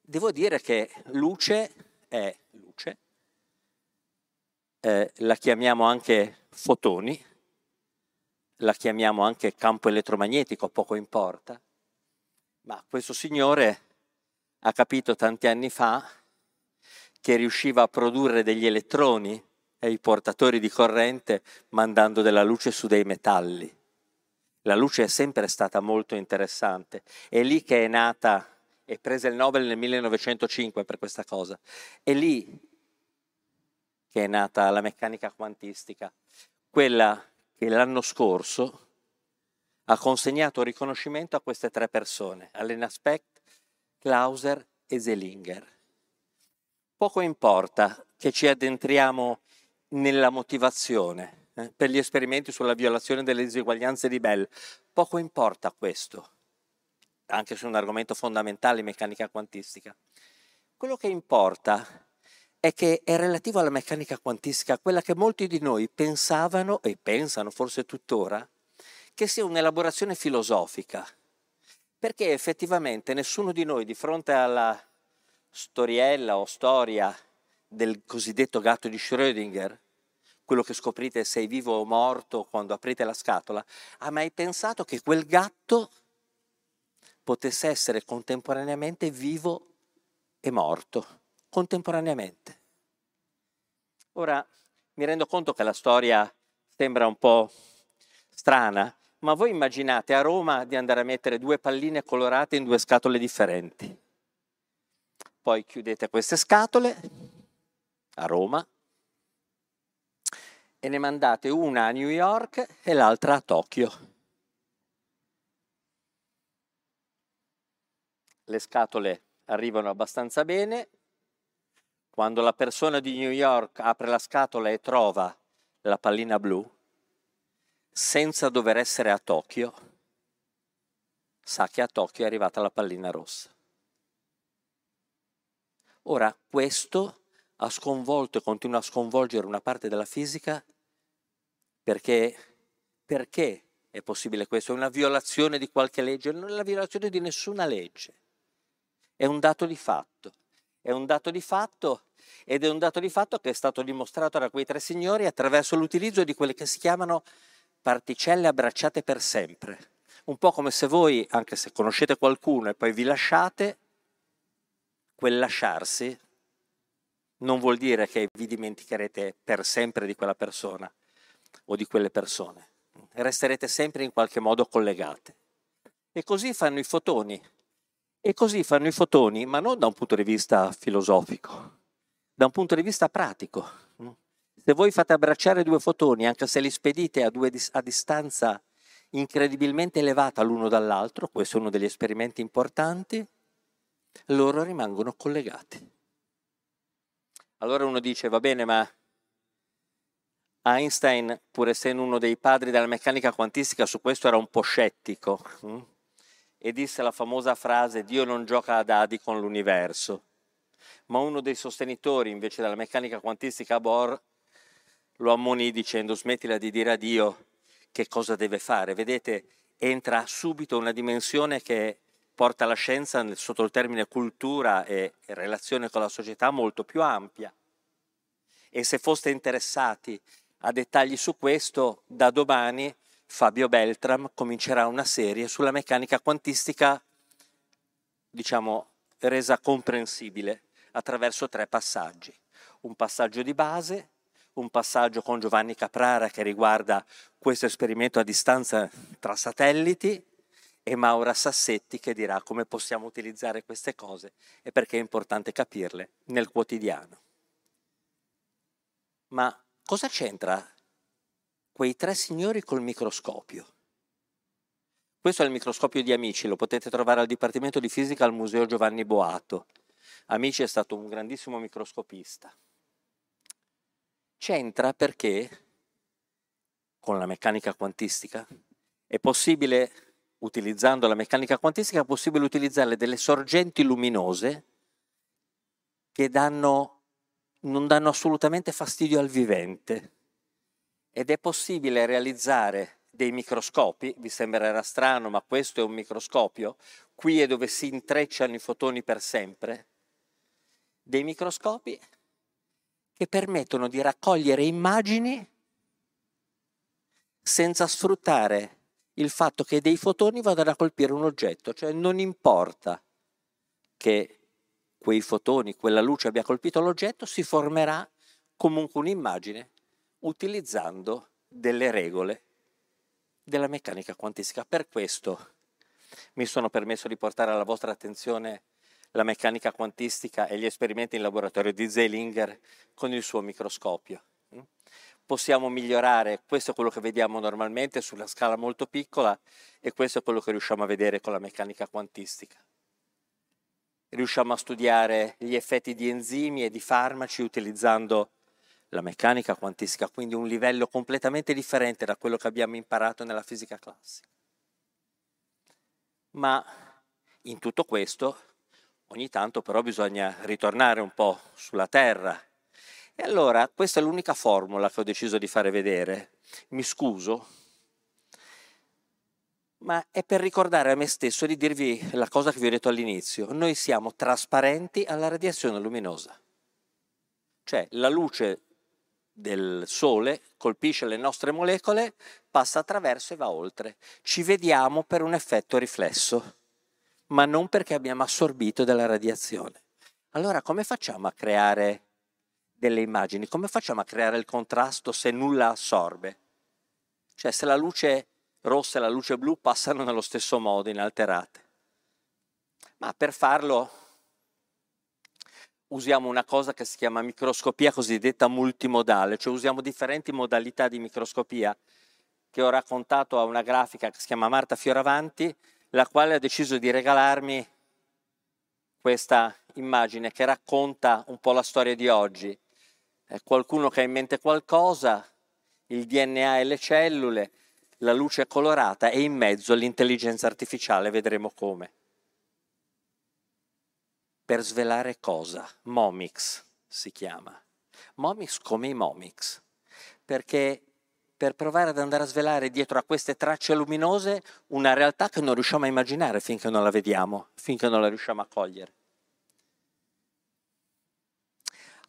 devo dire che luce è luce, eh, la chiamiamo anche fotoni, la chiamiamo anche campo elettromagnetico, poco importa, ma questo signore ha capito tanti anni fa che riusciva a produrre degli elettroni e i portatori di corrente mandando della luce su dei metalli. La luce è sempre stata molto interessante. È lì che è nata e prese il Nobel nel 1905 per questa cosa. È lì che è nata la meccanica quantistica, quella che l'anno scorso ha consegnato riconoscimento a queste tre persone, Alena Specht, Clauser e Zelinger poco importa che ci addentriamo nella motivazione eh, per gli esperimenti sulla violazione delle diseguaglianze di Bell, poco importa questo, anche su un argomento fondamentale, meccanica quantistica. Quello che importa è che è relativo alla meccanica quantistica, quella che molti di noi pensavano e pensano forse tuttora, che sia un'elaborazione filosofica, perché effettivamente nessuno di noi di fronte alla storiella o storia del cosiddetto gatto di Schrödinger, quello che scoprite sei vivo o morto quando aprite la scatola, ha mai pensato che quel gatto potesse essere contemporaneamente vivo e morto, contemporaneamente. Ora mi rendo conto che la storia sembra un po' strana, ma voi immaginate a Roma di andare a mettere due palline colorate in due scatole differenti. Poi chiudete queste scatole a Roma e ne mandate una a New York e l'altra a Tokyo. Le scatole arrivano abbastanza bene. Quando la persona di New York apre la scatola e trova la pallina blu, senza dover essere a Tokyo, sa che a Tokyo è arrivata la pallina rossa. Ora, questo ha sconvolto e continua a sconvolgere una parte della fisica perché, perché è possibile questo? È una violazione di qualche legge? Non è la violazione di nessuna legge. È un dato di fatto. È un dato di fatto ed è un dato di fatto che è stato dimostrato da quei tre signori attraverso l'utilizzo di quelle che si chiamano particelle abbracciate per sempre. Un po' come se voi, anche se conoscete qualcuno e poi vi lasciate, quel lasciarsi non vuol dire che vi dimenticherete per sempre di quella persona o di quelle persone. Resterete sempre in qualche modo collegate. E così fanno i fotoni. E così fanno i fotoni, ma non da un punto di vista filosofico, da un punto di vista pratico. Se voi fate abbracciare due fotoni, anche se li spedite a, due, a distanza incredibilmente elevata l'uno dall'altro, questo è uno degli esperimenti importanti, loro rimangono collegati. Allora uno dice, va bene, ma Einstein, pur essendo uno dei padri della meccanica quantistica, su questo era un po' scettico hm? e disse la famosa frase Dio non gioca a dadi con l'universo. Ma uno dei sostenitori invece della meccanica quantistica, Bohr, lo ammonì dicendo smettila di dire a Dio che cosa deve fare. Vedete, entra subito una dimensione che porta la scienza sotto il termine cultura e, relazione con la società molto più ampia. E se foste interessati a dettagli su questo, da domani Fabio Beltram comincerà una serie sulla meccanica quantistica, diciamo, resa comprensibile attraverso tre passaggi. Un passaggio di base, un passaggio con Giovanni Caprara che riguarda questo esperimento a distanza tra satelliti e Maura Sassetti che dirà come possiamo utilizzare queste cose e perché è importante capirle nel quotidiano. Ma cosa c'entra quei tre signori col microscopio? Questo è il microscopio di Amici, lo potete trovare al Dipartimento di Fisica al Museo Giovanni Boato. Amici è stato un grandissimo microscopista. C'entra perché con la meccanica quantistica è possibile utilizzando la meccanica quantistica è possibile utilizzare delle sorgenti luminose che danno, non danno assolutamente fastidio al vivente. Ed è possibile realizzare dei microscopi, vi sembrerà strano, ma questo è un microscopio, qui è dove si intrecciano i fotoni per sempre, dei microscopi che permettono di raccogliere immagini senza sfruttare il fatto che dei fotoni vadano a colpire un oggetto, cioè non importa che quei fotoni, quella luce abbia colpito l'oggetto, si formerà comunque un'immagine utilizzando delle regole della meccanica quantistica. Per questo mi sono permesso di portare alla vostra attenzione la meccanica quantistica e gli esperimenti in laboratorio di Zeilinger con il suo microscopio possiamo migliorare, questo è quello che vediamo normalmente su una scala molto piccola e questo è quello che riusciamo a vedere con la meccanica quantistica. Riusciamo a studiare gli effetti di enzimi e di farmaci utilizzando la meccanica quantistica, quindi un livello completamente differente da quello che abbiamo imparato nella fisica classica. Ma in tutto questo, ogni tanto però bisogna ritornare un po' sulla Terra E allora questa è l'unica formula che ho deciso di fare vedere. Mi scuso, ma è per ricordare a me stesso di dirvi la cosa che vi ho detto all'inizio. Noi siamo trasparenti alla radiazione luminosa. Cioè la luce del Sole colpisce le nostre molecole, passa attraverso e va oltre. Ci vediamo per un effetto riflesso, ma non perché abbiamo assorbito della radiazione. Allora come facciamo a creare delle immagini? Come facciamo a creare il contrasto se nulla assorbe? Cioè se la luce rossa e la luce blu passano nello stesso modo, inalterate. Ma per farlo usiamo una cosa che si chiama microscopia cosiddetta multimodale, cioè usiamo differenti modalità di microscopia che ho raccontato a una grafica che si chiama Marta Fioravanti, la quale ha deciso di regalarmi questa immagine che racconta un po' la storia di oggi. È qualcuno che ha in mente qualcosa, il DNA e le cellule, la luce colorata e in mezzo l'intelligenza artificiale, vedremo come per svelare cosa? Momix si chiama. Momix come i Momix, perché per provare ad andare a svelare dietro a queste tracce luminose una realtà che non riusciamo a immaginare finché non la vediamo, finché non la riusciamo a cogliere.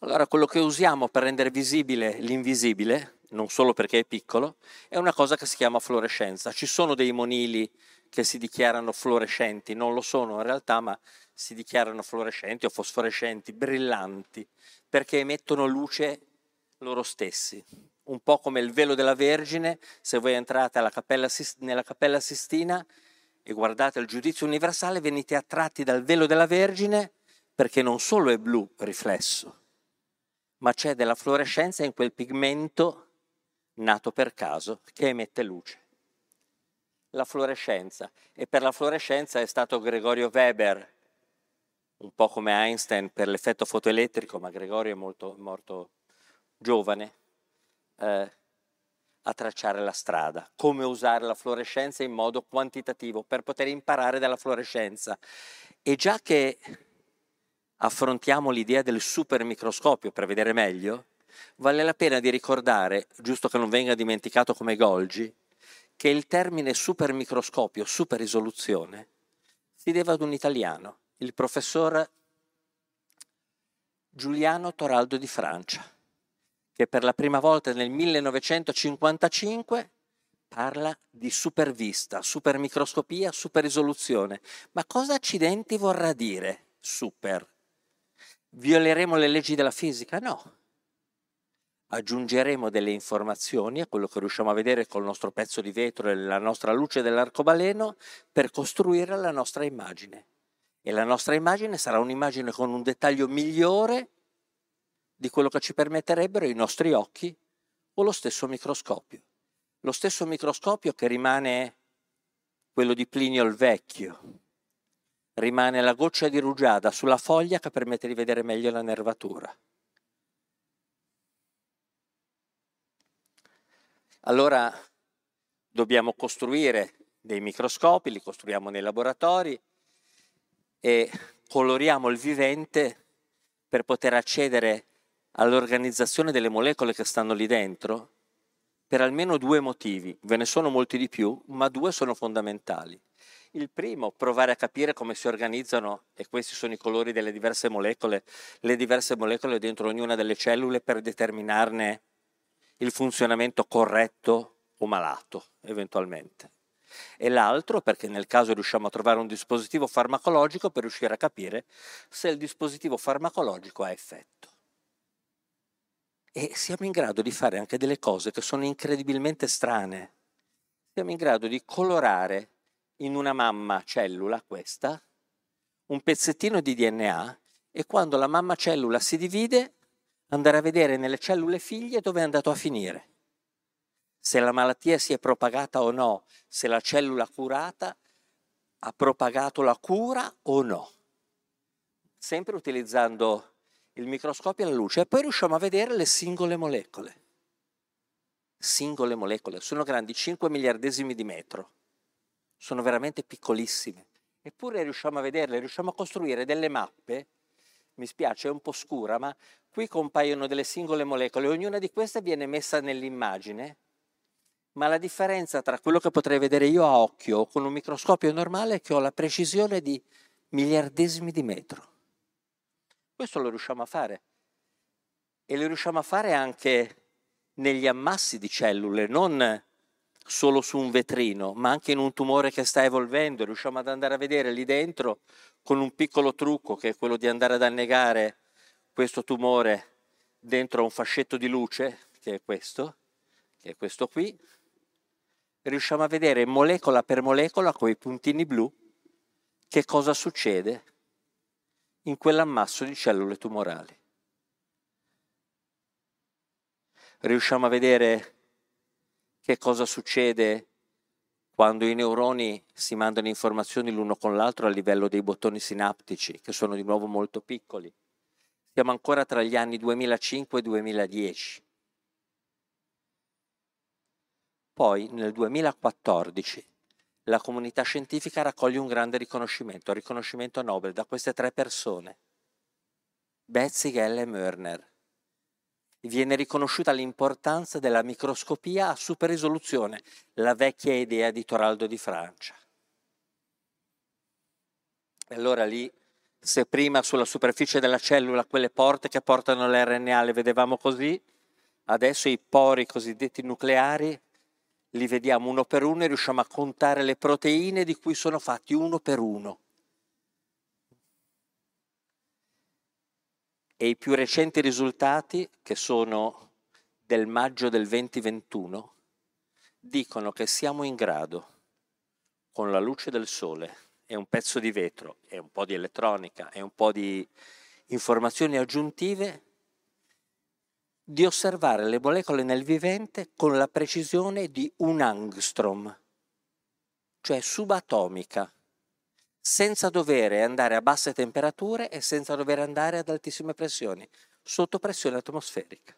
Allora, quello che usiamo per rendere visibile l'invisibile, non solo perché è piccolo, è una cosa che si chiama fluorescenza. Ci sono dei monili che si dichiarano fluorescenti, non lo sono in realtà, ma si dichiarano fluorescenti o fosforescenti, brillanti, perché emettono luce loro stessi. Un po' come il velo della Vergine, se voi entrate cappella, nella Cappella Sistina e guardate il giudizio universale, venite attratti dal velo della Vergine perché non solo è blu riflesso, ma c'è della fluorescenza in quel pigmento nato per caso che emette luce. La fluorescenza. E per la fluorescenza è stato Gregorio Weber un po' come Einstein per l'effetto fotoelettrico, ma Gregorio è molto, morto giovane, eh, a tracciare la strada, come usare la fluorescenza in modo quantitativo per poter imparare dalla fluorescenza. E già che affrontiamo l'idea del supermicroscopio per vedere meglio, vale la pena di ricordare, giusto che non venga dimenticato come Golgi, che il termine supermicroscopio, superrisoluzione, si deve ad un italiano, il professor Giuliano Toraldo di Francia, che per la prima volta nel 1955 parla di supervista, supermicroscopia, superrisoluzione. Ma cosa accidenti vorrà dire super? Violeremo le leggi della fisica? No. Aggiungeremo delle informazioni a quello che riusciamo a vedere col nostro pezzo di vetro e la nostra luce dell'arcobaleno per costruire la nostra immagine e la nostra immagine sarà un'immagine con un dettaglio migliore di quello che ci permetterebbero i nostri occhi o lo stesso microscopio. Lo stesso microscopio che rimane quello di Plinio il Vecchio, rimane la goccia di rugiada sulla foglia che permette di vedere meglio la nervatura. Allora dobbiamo costruire dei microscopi, li costruiamo nei laboratori, e coloriamo il vivente per poter accedere all'organizzazione delle molecole che stanno lì dentro per almeno due motivi. Ve ne sono molti di più, ma due sono fondamentali. Il primo, provare a capire come si organizzano, e questi sono i colori delle diverse molecole, le diverse molecole dentro ognuna delle cellule per determinarne il funzionamento corretto o malato, eventualmente e l'altro perché nel caso riusciamo a trovare un dispositivo farmacologico per riuscire a capire se il dispositivo farmacologico ha effetto. E siamo in grado di fare anche delle cose che sono incredibilmente strane. Siamo in grado di colorare in una mamma cellula, questa, un pezzettino di DNA e quando la mamma cellula si divide andare a vedere nelle cellule figlie dove è andato a finire se la malattia si è propagata o no, se la cellula curata ha propagato la cura o no. Sempre utilizzando il microscopio e la luce e poi riusciamo a vedere le singole molecole. Singole molecole, sono grandi 5 miliardesimi di metro, sono veramente piccolissime. Eppure riusciamo a vederle, riusciamo a costruire delle mappe mi spiace, è un po' scura, ma qui compaiono delle singole molecole, ognuna di queste viene messa nell'immagine, ma la differenza tra quello che potrei vedere io a occhio con un microscopio normale è che ho la precisione di miliardesimi di metro. Questo lo riusciamo a fare. E lo riusciamo a fare anche negli ammassi di cellule, non solo su un vetrino, ma anche in un tumore che sta evolvendo. Riusciamo ad andare a vedere lì dentro con un piccolo trucco che è quello di andare ad annegare questo tumore dentro un fascetto di luce, che è questo, che è questo qui. Riusciamo a vedere molecola per molecola con i puntini blu che cosa succede in quell'ammasso di cellule tumorali. Riusciamo a vedere che cosa succede quando i neuroni si mandano informazioni l'uno con l'altro a livello dei bottoni sinaptici, che sono di nuovo molto piccoli. Siamo ancora tra gli anni 2005 e 2010. Poi, nel 2014, la comunità scientifica raccoglie un grande riconoscimento, riconoscimento Nobel da queste tre persone, Betsy, Gell e Mörner viene riconosciuta l'importanza della microscopia a super risoluzione, la vecchia idea di Toraldo di Francia. E allora lì, se prima sulla superficie della cellula quelle porte che portano l'RNA le vedevamo così, adesso i pori cosiddetti nucleari li vediamo uno per uno e riusciamo a contare le proteine di cui sono fatti uno per uno. E i più recenti risultati, che sono del maggio del 2021, dicono che siamo in grado, con la luce del sole e un pezzo di vetro e un po' di elettronica e un po' di informazioni aggiuntive, di osservare le molecole nel vivente con la precisione di un angstrom, cioè subatomica senza dover andare a basse temperature e senza dover andare ad altissime pressioni, sotto pressione atmosferica.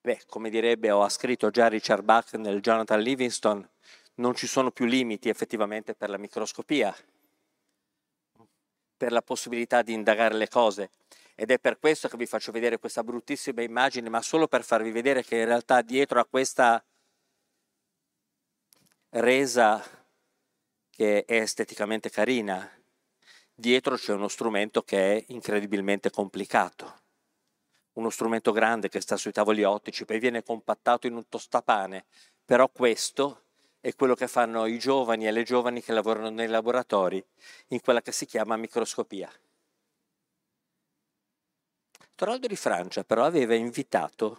Beh, come direbbe o ha scritto già Richard Bach nel Jonathan Livingston, non ci sono più limiti effettivamente per la microscopia, per la possibilità di indagare le cose. Ed è per questo che vi faccio vedere questa bruttissima immagine, ma solo per farvi vedere che in realtà dietro a questa resa che è esteticamente carina, dietro c'è uno strumento che è incredibilmente complicato, uno strumento grande che sta sui tavoli ottici, poi viene compattato in un tostapane, però questo è quello che fanno i giovani e le giovani che lavorano nei laboratori in quella che si chiama microscopia. Toraldo di Francia però aveva invitato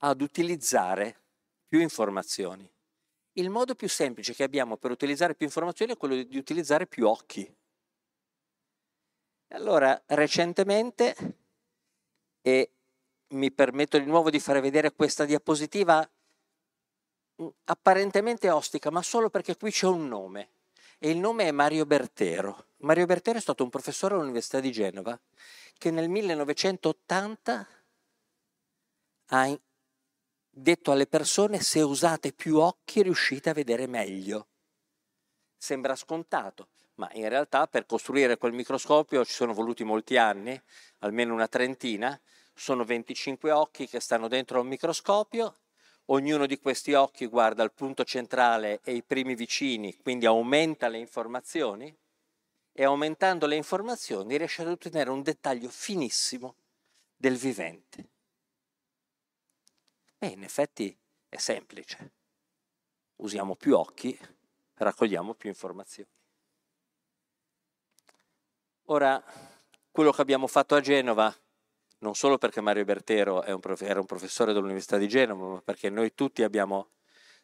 ad utilizzare più informazioni il modo più semplice che abbiamo per utilizzare più informazioni è quello di utilizzare più occhi. Allora, recentemente, e mi permetto di nuovo di fare vedere questa diapositiva mm, apparentemente ostica, ma solo perché qui c'è un nome. E il nome è Mario Bertero. Mario Bertero è stato un professore all'Università di Genova che nel 1980 ha detto alle persone se usate più occhi riuscite a vedere meglio. Sembra scontato, ma in realtà per costruire quel microscopio ci sono voluti molti anni, almeno una trentina, sono 25 occhi che stanno dentro un microscopio, ognuno di questi occhi guarda il punto centrale e i primi vicini, quindi aumenta le informazioni e aumentando le informazioni riesce ad ottenere un dettaglio finissimo del vivente. E in effetti è semplice. Usiamo più occhi, raccogliamo più informazioni. Ora, quello che abbiamo fatto a Genova, non solo perché Mario Bertero un prof- era un professore dell'Università di Genova, ma perché noi tutti abbiamo,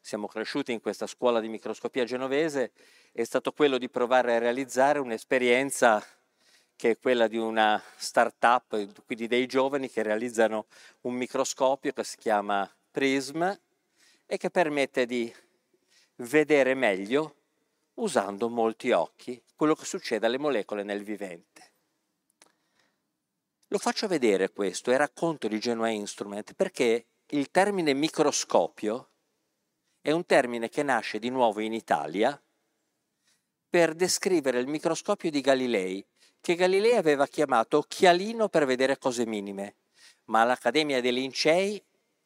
siamo cresciuti in questa scuola di microscopia genovese, è stato quello di provare a realizzare un'esperienza che è quella di una start-up, quindi dei giovani che realizzano un microscopio che si chiama Prism e che permette di vedere meglio, usando molti occhi, quello che succede alle molecole nel vivente. Lo faccio vedere questo e racconto di Genoa Instrument perché il termine microscopio è un termine che nasce di nuovo in Italia per descrivere il microscopio di Galilei, che Galilei aveva chiamato occhialino per vedere cose minime, ma all'Accademia dei Lincei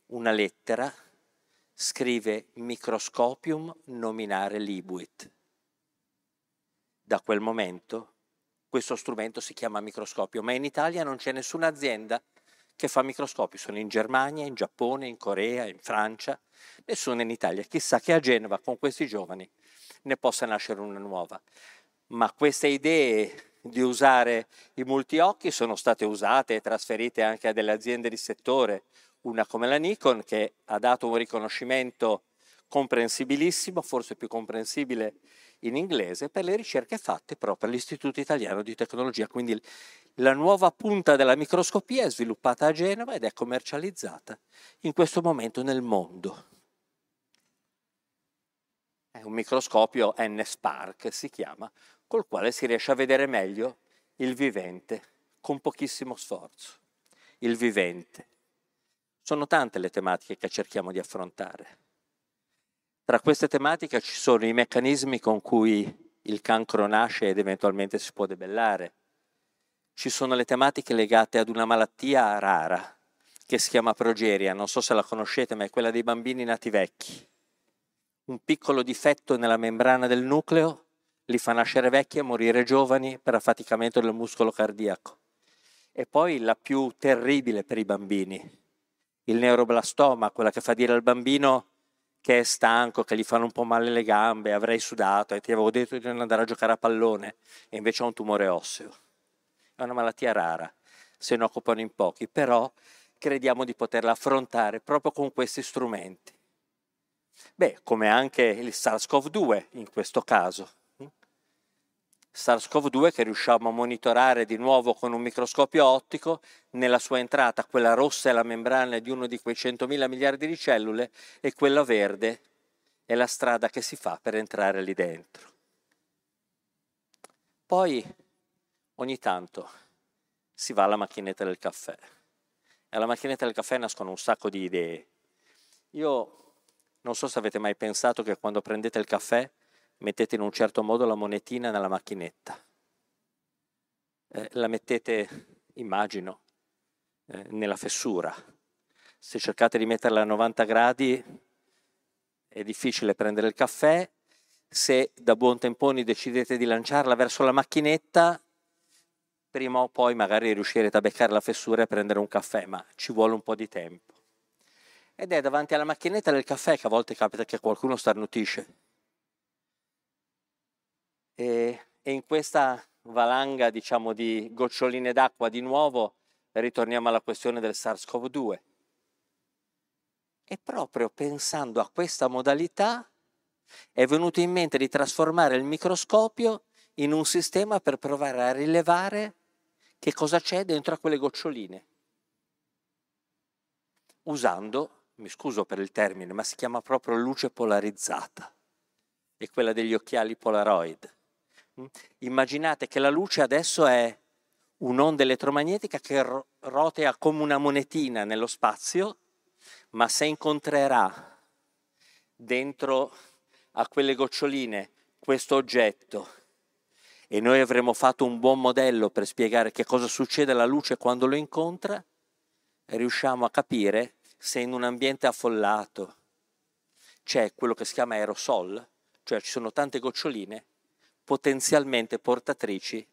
una lettera scrive microscopium nominare libuit. Da quel momento questo strumento si chiama microscopio, ma in Italia non c'è nessuna azienda che fa microscopi, sono in Germania, in Giappone, in Corea, in Francia, nessuno in Italia. Chissà che a Genova con questi giovani ne possa nascere una nuova. Ma queste idee di usare i multiocchi sono state usate e trasferite anche a delle aziende di settore, una come la Nikon che ha dato un riconoscimento comprensibilissimo, forse più comprensibile in inglese, per le ricerche fatte proprio all'Istituto Italiano di Tecnologia. Quindi la nuova punta della microscopia è sviluppata a Genova ed è commercializzata in questo momento nel mondo. È un microscopio N-Spark si chiama, col quale si riesce a vedere meglio il vivente con pochissimo sforzo. Il vivente. Sono tante le tematiche che cerchiamo di affrontare. Tra queste tematiche ci sono i meccanismi con cui il cancro nasce ed eventualmente si può debellare. Ci sono le tematiche legate ad una malattia rara che si chiama progeria, non so se la conoscete, ma è quella dei bambini nati vecchi. Un piccolo difetto nella membrana del nucleo li fa nascere vecchi e morire giovani per affaticamento del muscolo cardiaco. E poi la più terribile per i bambini, il neuroblastoma, quella che fa dire al bambino che è stanco, che gli fanno un po' male le gambe, avrei sudato e ti avevo detto di non andare a giocare a pallone e invece ha un tumore osseo. È una malattia rara, se ne occupano in pochi, però crediamo di poterla affrontare proprio con questi strumenti. Beh, come anche il SARS-CoV-2 in questo caso. SARS-CoV-2 che riusciamo a monitorare di nuovo con un microscopio ottico, nella sua entrata quella rossa è la membrana di uno di quei 100.000 miliardi di cellule e quella verde è la strada che si fa per entrare lì dentro. Poi ogni tanto si va alla macchinetta del caffè e alla macchinetta del caffè nascono un sacco di idee. Io non so se avete mai pensato che quando prendete il caffè mettete in un certo modo la monetina nella macchinetta. Eh, la mettete, immagino, eh, nella fessura. Se cercate di metterla a 90 gradi è difficile prendere il caffè. Se da buon temponi decidete di lanciarla verso la macchinetta, prima o poi magari riuscirete a beccare la fessura e prendere un caffè, ma ci vuole un po' di tempo. Ed è davanti alla macchinetta del caffè che a volte capita che qualcuno starnutisce e, e in questa valanga diciamo, di goccioline d'acqua di nuovo ritorniamo alla questione del SARS-CoV-2. E proprio pensando a questa modalità è venuto in mente di trasformare il microscopio in un sistema per provare a rilevare che cosa c'è dentro a quelle goccioline. Usando, mi scuso per il termine, ma si chiama proprio luce polarizzata. È quella degli occhiali Polaroid. Immaginate che la luce adesso è un'onda elettromagnetica che rotea come una monetina nello spazio, ma se incontrerà dentro a quelle goccioline questo oggetto e noi avremo fatto un buon modello per spiegare che cosa succede alla luce quando lo incontra, riusciamo a capire se in un ambiente affollato c'è quello che si chiama aerosol, cioè ci sono tante goccioline potenzialmente portatrici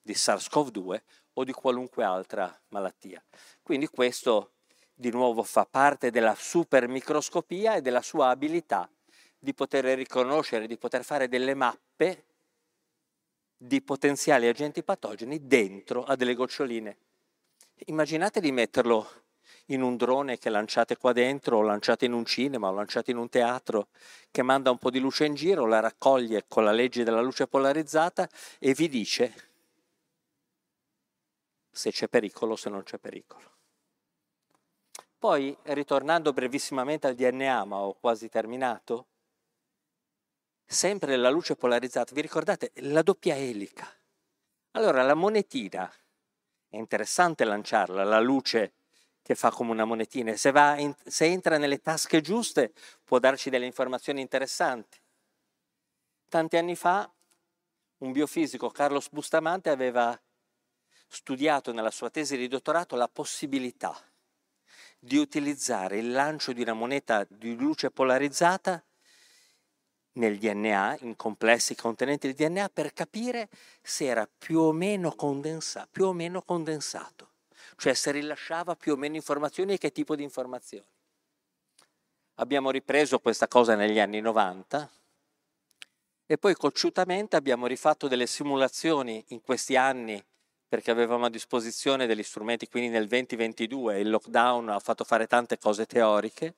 di SARS-CoV-2 o di qualunque altra malattia. Quindi questo di nuovo fa parte della supermicroscopia e della sua abilità di poter riconoscere, di poter fare delle mappe di potenziali agenti patogeni dentro a delle goccioline. Immaginate di metterlo in un drone che lanciate qua dentro, o lanciate in un cinema, o lanciate in un teatro, che manda un po' di luce in giro, la raccoglie con la legge della luce polarizzata e vi dice se c'è pericolo, se non c'è pericolo. Poi, ritornando brevissimamente al DNA, ma ho quasi terminato, sempre la luce polarizzata, vi ricordate la doppia elica? Allora, la monetina, è interessante lanciarla, la luce che fa come una monetina e se, in, se entra nelle tasche giuste può darci delle informazioni interessanti. Tanti anni fa un biofisico, Carlos Bustamante, aveva studiato nella sua tesi di dottorato la possibilità di utilizzare il lancio di una moneta di luce polarizzata nel DNA, in complessi contenenti il DNA, per capire se era più o meno, condensa, più o meno condensato, cioè se rilasciava più o meno informazioni e che tipo di informazioni. Abbiamo ripreso questa cosa negli anni 90 e poi cocciutamente abbiamo rifatto delle simulazioni in questi anni perché avevamo a disposizione degli strumenti, quindi nel 2022 il lockdown ha fatto fare tante cose teoriche,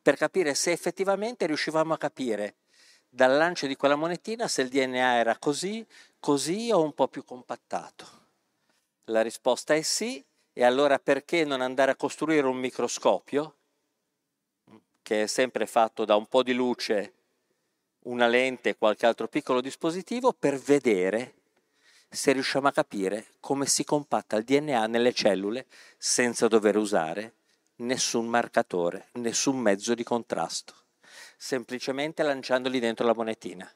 per capire se effettivamente riuscivamo a capire dal lancio di quella monetina se il DNA era così, così o un po' più compattato. La risposta è sì, e allora perché non andare a costruire un microscopio, che è sempre fatto da un po' di luce, una lente e qualche altro piccolo dispositivo, per vedere se riusciamo a capire come si compatta il DNA nelle cellule senza dover usare nessun marcatore, nessun mezzo di contrasto, semplicemente lanciandoli dentro la monetina.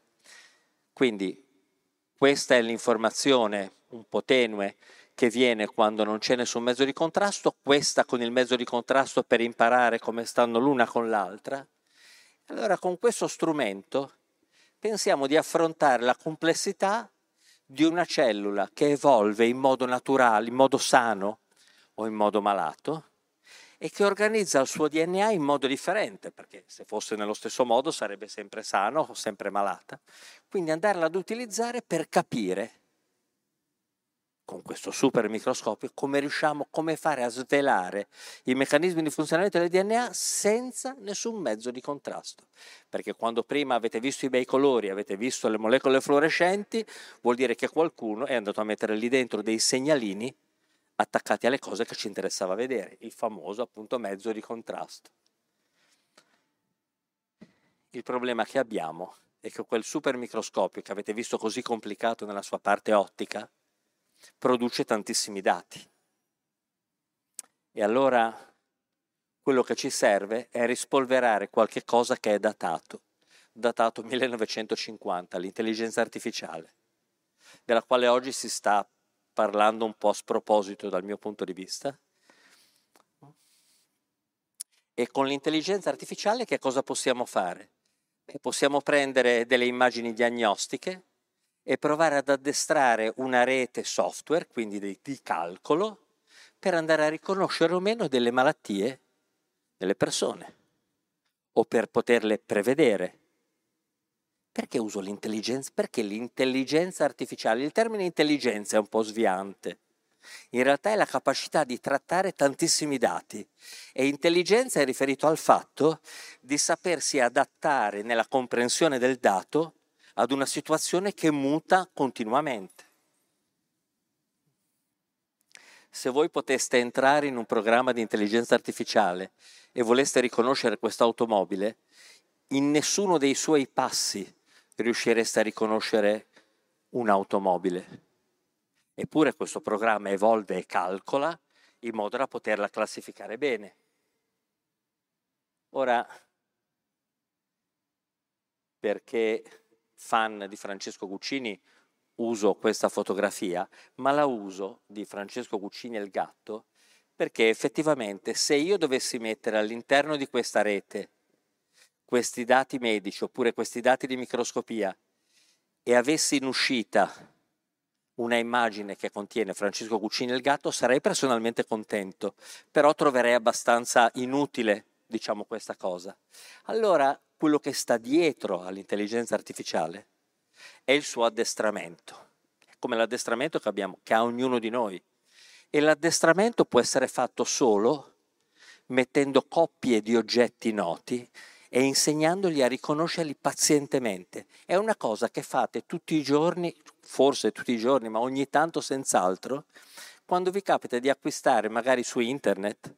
Quindi questa è l'informazione un po' tenue che viene quando non c'è nessun mezzo di contrasto, questa con il mezzo di contrasto per imparare come stanno l'una con l'altra. Allora con questo strumento pensiamo di affrontare la complessità di una cellula che evolve in modo naturale, in modo sano o in modo malato, e che organizza il suo DNA in modo differente, perché se fosse nello stesso modo sarebbe sempre sano o sempre malata. Quindi andarla ad utilizzare per capire con questo super microscopio come riusciamo, come fare a svelare i meccanismi di funzionamento del DNA senza nessun mezzo di contrasto. Perché quando prima avete visto i bei colori, avete visto le molecole fluorescenti, vuol dire che qualcuno è andato a mettere lì dentro dei segnalini attaccati alle cose che ci interessava vedere, il famoso appunto mezzo di contrasto. Il problema che abbiamo è che quel super microscopio che avete visto così complicato nella sua parte ottica produce tantissimi dati. E allora quello che ci serve è rispolverare qualche cosa che è datato, datato 1950, l'intelligenza artificiale, della quale oggi si sta parlando un po' a sproposito dal mio punto di vista. E con l'intelligenza artificiale che cosa possiamo fare? Possiamo prendere delle immagini diagnostiche e provare ad addestrare una rete software, quindi di, calcolo, per andare a riconoscere o meno delle malattie delle persone o per poterle prevedere perché uso l'intelligenza? Perché l'intelligenza artificiale, il termine intelligenza è un po' sviante. In realtà è la capacità di trattare tantissimi dati e intelligenza è riferito al fatto di sapersi adattare nella comprensione del dato ad una situazione che muta continuamente. Se voi poteste entrare in un programma di intelligenza artificiale e voleste riconoscere quest'automobile, in nessuno dei suoi passi riuscireste a riconoscere un'automobile. Eppure questo programma evolve e calcola in modo da poterla classificare bene. Ora, perché fan di Francesco Guccini uso questa fotografia, ma la uso di Francesco Guccini e il gatto perché effettivamente se io dovessi mettere all'interno di questa rete questi dati medici oppure questi dati di microscopia e avessi in uscita una immagine che contiene Francesco Cucini il gatto, sarei personalmente contento, però troverei abbastanza inutile, diciamo, questa cosa. Allora, quello che sta dietro all'intelligenza artificiale è il suo addestramento, come l'addestramento che abbiamo, che ha ognuno di noi. E l'addestramento può essere fatto solo mettendo coppie di oggetti noti e insegnandogli a riconoscerli pazientemente. È una cosa che fate tutti i giorni, forse tutti i giorni, ma ogni tanto senz'altro, quando vi capita di acquistare magari su internet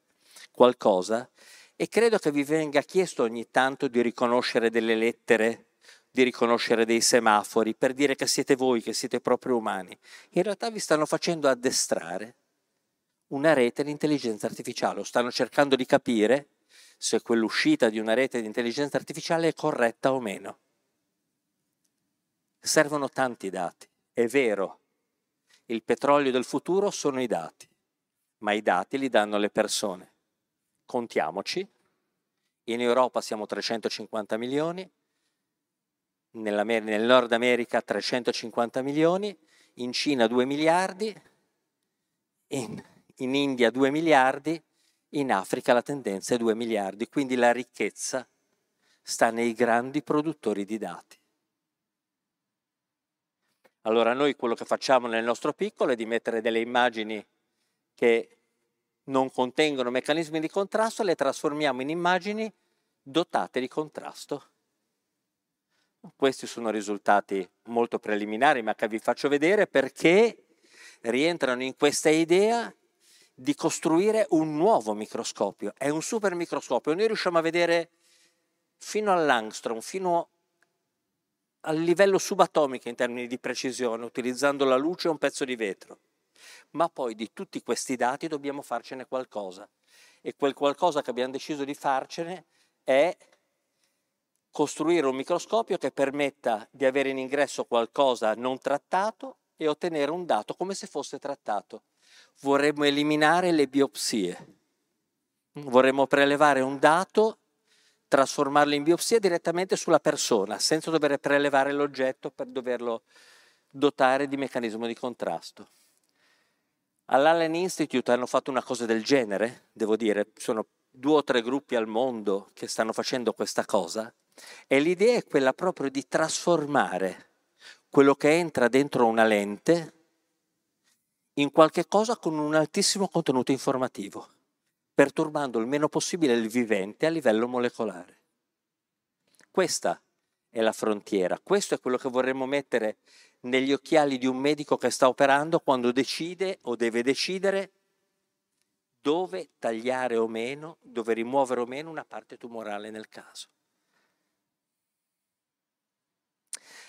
qualcosa e credo che vi venga chiesto ogni tanto di riconoscere delle lettere, di riconoscere dei semafori per dire che siete voi, che siete proprio umani. In realtà vi stanno facendo addestrare una rete di intelligenza artificiale, o stanno cercando di capire se quell'uscita di una rete di intelligenza artificiale è corretta o meno. Servono tanti dati. È vero, il petrolio del futuro sono i dati, ma i dati li danno le persone. Contiamoci. In Europa siamo 350 milioni, nel Nord America 350 milioni, in Cina 2 miliardi, in, in India 2 miliardi, in Africa la tendenza è 2 miliardi, quindi la ricchezza sta nei grandi produttori di dati. Allora noi quello che facciamo nel nostro piccolo è di mettere delle immagini che non contengono meccanismi di contrasto le trasformiamo in immagini dotate di contrasto. Questi sono risultati molto preliminari, ma che vi faccio vedere perché rientrano in questa idea di costruire un nuovo microscopio. È un super microscopio. Noi riusciamo a vedere fino all'angstrom, fino al livello subatomico in termini di precisione, utilizzando la luce e un pezzo di vetro. Ma poi di tutti questi dati dobbiamo farcene qualcosa. E quel qualcosa che abbiamo deciso di farcene è costruire un microscopio che permetta di avere in ingresso qualcosa non trattato e ottenere un dato come se fosse trattato. Vorremmo eliminare le biopsie. Vorremmo prelevare un dato, trasformarlo in biopsia direttamente sulla persona, senza dover prelevare l'oggetto per doverlo dotare di meccanismo di contrasto. All'Allen Institute hanno fatto una cosa del genere, devo dire, sono due o tre gruppi al mondo che stanno facendo questa cosa e l'idea è quella proprio di trasformare quello che entra dentro una lente in qualche cosa con un altissimo contenuto informativo, perturbando il meno possibile il vivente a livello molecolare. Questa è la frontiera, questo è quello che vorremmo mettere negli occhiali di un medico che sta operando quando decide o deve decidere dove tagliare o meno, dove rimuovere o meno una parte tumorale nel caso.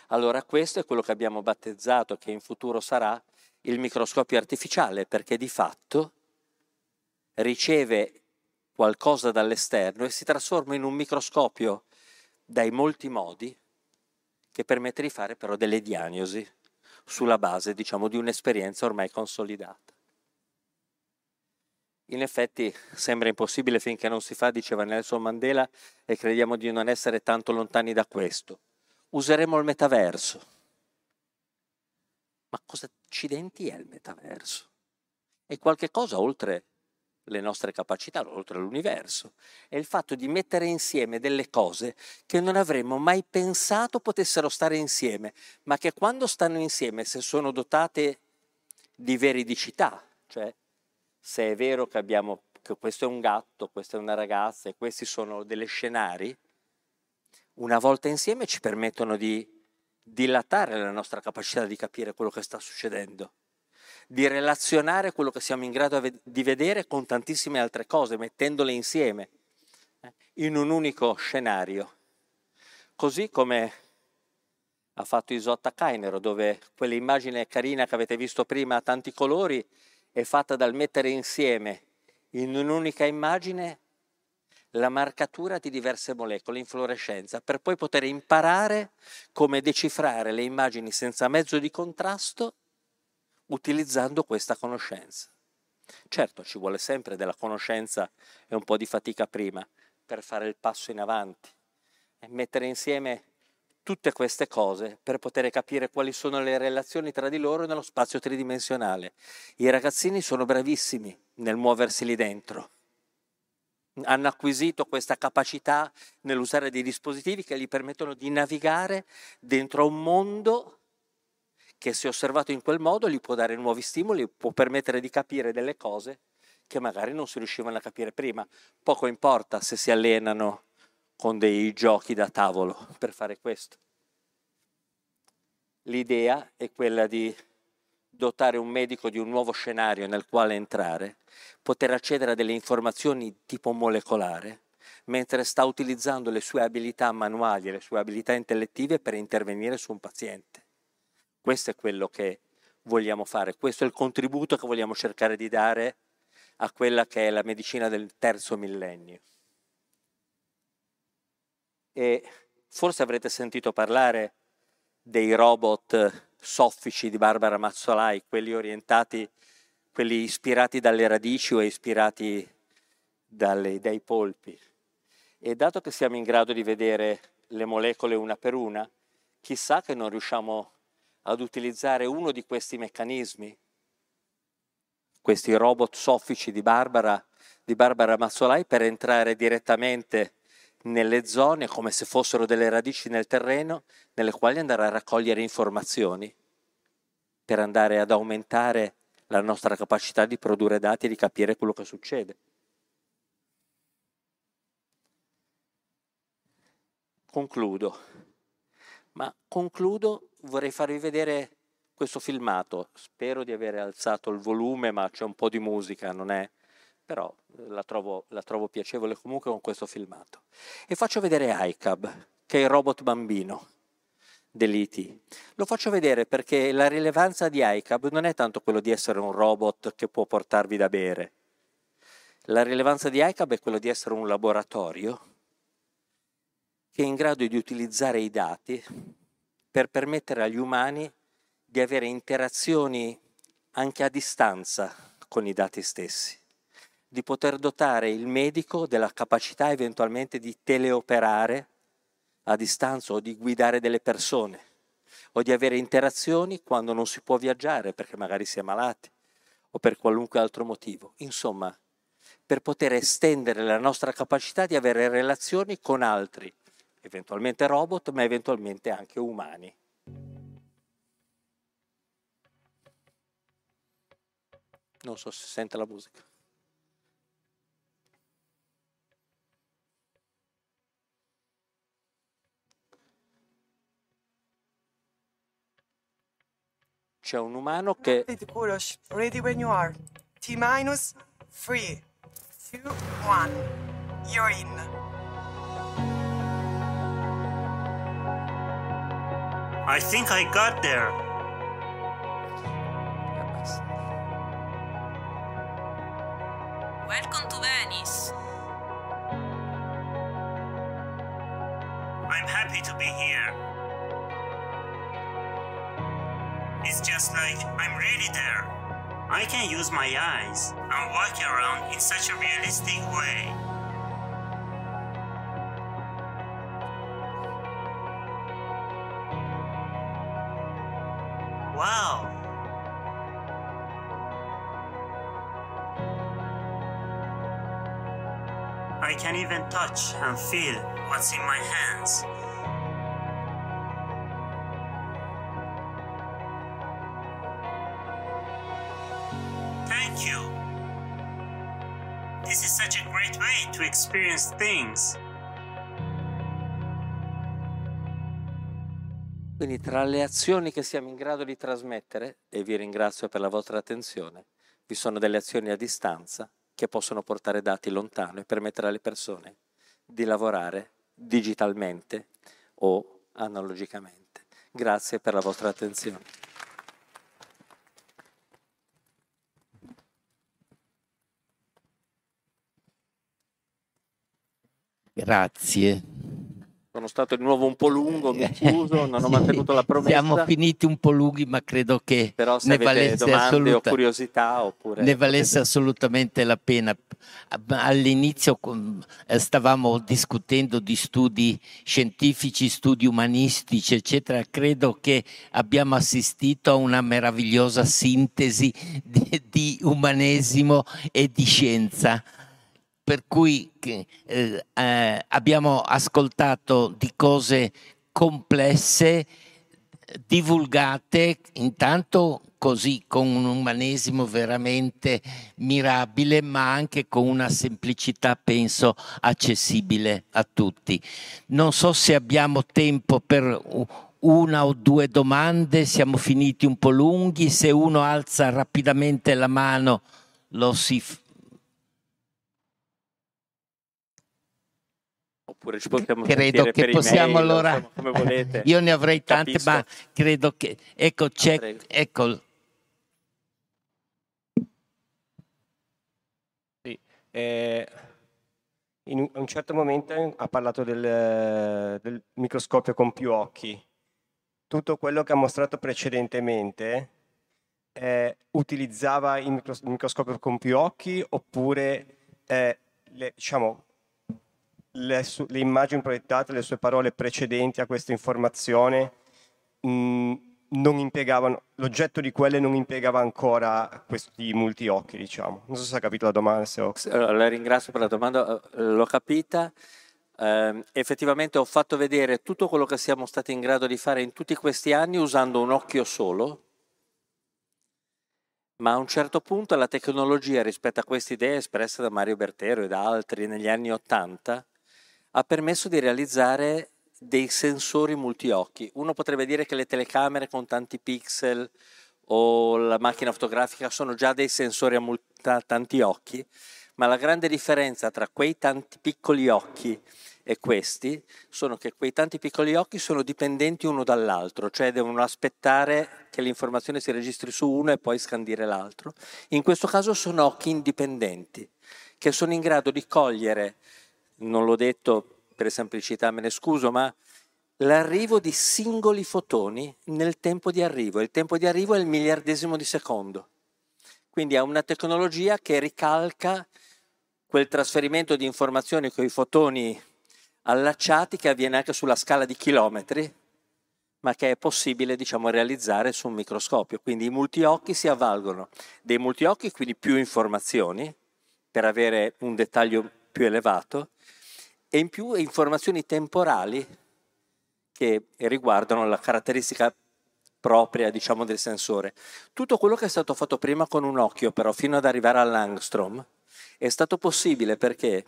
Allora questo è quello che abbiamo battezzato, che in futuro sarà il microscopio artificiale, perché di fatto riceve qualcosa dall'esterno e si trasforma in un microscopio dai molti modi che permette di fare però delle diagnosi sulla base, diciamo, di un'esperienza ormai consolidata. In effetti sembra impossibile finché non si fa, diceva Nelson Mandela, e crediamo di non essere tanto lontani da questo useremo il metaverso. Ma cosa accidenti è il metaverso? È qualche cosa oltre le nostre capacità, oltre l'universo. È il fatto di mettere insieme delle cose che non avremmo mai pensato potessero stare insieme, ma che quando stanno insieme, se sono dotate di veridicità, cioè se è vero che abbiamo che questo è un gatto, questa è una ragazza e questi sono delle scenari, una volta insieme ci permettono di dilatare la nostra capacità di capire quello che sta succedendo, di relazionare quello che siamo in grado di vedere con tantissime altre cose, mettendole insieme eh, in un unico scenario. Così come ha fatto Isotta Kainero, dove quell'immagine carina che avete visto prima a tanti colori è fatta dal mettere insieme in un'unica immagine la marcatura di diverse molecole in fluorescenza per poi poter imparare come decifrare le immagini senza mezzo di contrasto utilizzando questa conoscenza. Certo, ci vuole sempre della conoscenza e un po' di fatica prima per fare il passo in avanti e mettere insieme tutte queste cose per poter capire quali sono le relazioni tra di loro nello spazio tridimensionale. I ragazzini sono bravissimi nel muoversi lì dentro hanno acquisito questa capacità nell'usare dei dispositivi che gli permettono di navigare dentro un mondo che se osservato in quel modo gli può dare nuovi stimoli, può permettere di capire delle cose che magari non si riuscivano a capire prima. Poco importa se si allenano con dei giochi da tavolo per fare questo. L'idea è quella di dotare un medico di un nuovo scenario nel quale entrare, poter accedere a delle informazioni tipo molecolare, mentre sta utilizzando le sue abilità manuali e le sue abilità intellettive per intervenire su un paziente. Questo è quello che vogliamo fare, questo è il contributo che vogliamo cercare di dare a quella che è la medicina del terzo millennio. E forse avrete sentito parlare dei robot soffici di Barbara Mazzolai, quelli orientati, quelli ispirati dalle radici o ispirati dalle, dai polpi. E dato che siamo in grado di vedere le molecole una per una, chissà che non riusciamo ad utilizzare uno di questi meccanismi, questi robot soffici di Barbara, di Barbara Mazzolai, per entrare direttamente nelle zone come se fossero delle radici nel terreno nelle quali andare a raccogliere informazioni per andare ad aumentare la nostra capacità di produrre dati e di capire quello che succede. Concludo, ma concludo, vorrei farvi vedere questo filmato, spero di aver alzato il volume, ma c'è un po' di musica, non è però eh, la trovo, la trovo piacevole comunque con questo filmato. E faccio vedere iCab, che è il robot bambino dell'IT. Lo faccio vedere perché la rilevanza di iCab non è tanto quello di essere un robot che può portarvi da bere. La rilevanza di iCab è quello di essere un laboratorio che è in grado di utilizzare i dati per permettere agli umani di avere interazioni anche a distanza con i dati stessi di poter dotare il medico della capacità eventualmente di teleoperare a distanza o di guidare delle persone o di avere interazioni quando non si può viaggiare perché magari si è malati o per qualunque altro motivo. Insomma, per poter estendere la nostra capacità di avere relazioni con altri, eventualmente robot, ma eventualmente anche umani. Non so se sente la musica. c'è un umano che... Ready when you are. T minus 3, 2, 1. You're in. I think I got there. Welcome to Venice. I'm happy to be here. It's just like I'm really there. I can use my eyes and walk around in such a realistic way. Even touch and feel what's in my hands. to experience things. Quindi tra le azioni che siamo in grado di trasmettere, e vi ringrazio per la vostra attenzione, vi sono delle azioni a distanza che possono portare dati lontano e permettere alle persone di lavorare digitalmente o analogicamente. Grazie per la vostra attenzione. Grazie. Sono stato di nuovo un po' lungo, mi scuso, non ho mantenuto la promessa. Siamo finiti un po' lunghi, ma credo che Però se ne valesse, assoluta, o curiosità oppure... ne valesse assolutamente la pena. All'inizio eh, stavamo discutendo di studi scientifici, studi umanistici, eccetera. Credo che abbiamo assistito a una meravigliosa sintesi di, di umanesimo e di scienza per cui eh, eh, abbiamo ascoltato di cose complesse, divulgate intanto così con un umanesimo veramente mirabile, ma anche con una semplicità, penso, accessibile a tutti. Non so se abbiamo tempo per una o due domande, siamo finiti un po' lunghi, se uno alza rapidamente la mano lo si oppure ci possiamo credo che possiamo email, allora insomma, come volete. io ne avrei tante Capisco. ma credo che ecco ah, c'è ah, ecco sì, eh, in un certo momento ha parlato del, del microscopio con più occhi tutto quello che ha mostrato precedentemente eh, utilizzava il, micros- il, microscopio con più occhi oppure eh, le, diciamo, le, su- le, immagini proiettate, le sue parole precedenti a questa informazione mh, non impiegavano, l'oggetto di quelle non impiegava ancora questi multiocchi, diciamo. Non so se ha capito la domanda. Ho... La ringrazio per la domanda, eh, l'ho capita. Eh, effettivamente ho fatto vedere tutto quello che siamo stati in grado di fare in tutti questi anni usando un occhio solo, ma a un certo punto la tecnologia rispetto a queste idee espresse da Mario Bertero e da altri negli anni Ottanta ha permesso di realizzare dei sensori multiocchi. Uno potrebbe dire che le telecamere con tanti pixel o la macchina fotografica sono già dei sensori a multa, tanti occhi, ma la grande differenza tra quei tanti piccoli occhi e questi sono che quei tanti piccoli occhi sono dipendenti uno dall'altro, cioè devono aspettare che l'informazione si registri su uno e poi scandire l'altro. In questo caso sono occhi indipendenti, che sono in grado di cogliere, non l'ho detto per semplicità, me ne scuso, ma l'arrivo di singoli fotoni nel tempo di arrivo. Il tempo di arrivo è il miliardesimo di secondo. Quindi è una tecnologia che ricalca quel trasferimento di informazioni con i fotoni allacciati che avviene anche sulla scala di chilometri, ma che è possibile diciamo, realizzare su un microscopio. Quindi i multiocchi si avvalgono dei multiocchi, quindi più informazioni, per avere un dettaglio più elevato, e in più informazioni temporali che riguardano la caratteristica propria diciamo, del sensore. Tutto quello che è stato fatto prima con un occhio, però, fino ad arrivare all'angstrom, è stato possibile perché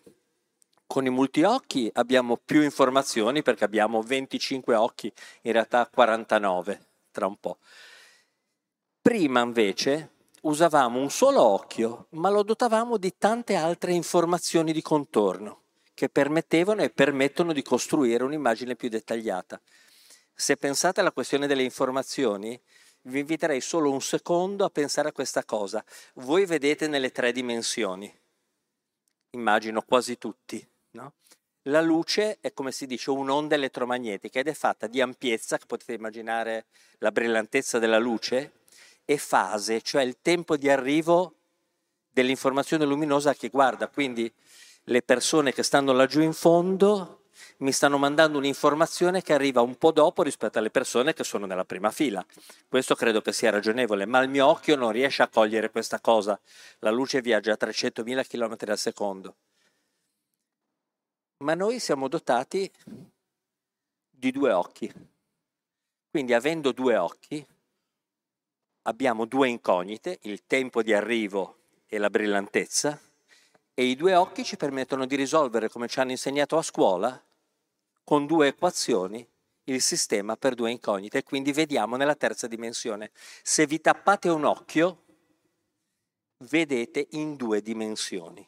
con i multiocchi abbiamo più informazioni perché abbiamo 25 occhi, in realtà 49 tra un po'. Prima invece usavamo un solo occhio, ma lo dotavamo di tante altre informazioni di contorno che permettevano e permettono di costruire un'immagine più dettagliata. Se pensate alla questione delle informazioni, vi inviterei solo un secondo a pensare a questa cosa. Voi vedete nelle tre dimensioni, immagino quasi tutti, No? La luce è come si dice un'onda elettromagnetica ed è fatta di ampiezza, che potete immaginare la brillantezza della luce, e fase, cioè il tempo di arrivo dell'informazione luminosa che guarda. Quindi le persone che stanno laggiù in fondo mi stanno mandando un'informazione che arriva un po' dopo rispetto alle persone che sono nella prima fila. Questo credo che sia ragionevole, ma il mio occhio non riesce a cogliere questa cosa. La luce viaggia a 300.000 km al secondo ma noi siamo dotati di due occhi. Quindi avendo due occhi abbiamo due incognite, il tempo di arrivo e la brillantezza, e i due occhi ci permettono di risolvere, come ci hanno insegnato a scuola, con due equazioni il sistema per due incognite e quindi vediamo nella terza dimensione. Se vi tappate un occhio, vedete in due dimensioni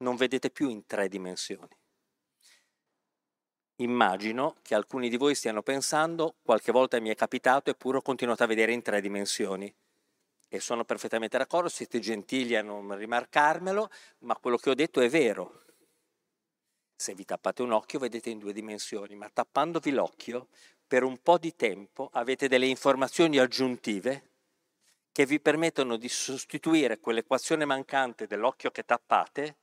non vedete più in tre dimensioni. Immagino che alcuni di voi stiano pensando, qualche volta mi è capitato eppure ho continuato a vedere in tre dimensioni. E sono perfettamente d'accordo, siete gentili a non rimarcarmelo, ma quello che ho detto è vero. Se vi tappate un occhio vedete in due dimensioni, ma tappandovi l'occhio, per un po' di tempo avete delle informazioni aggiuntive che vi permettono di sostituire quell'equazione mancante dell'occhio che tappate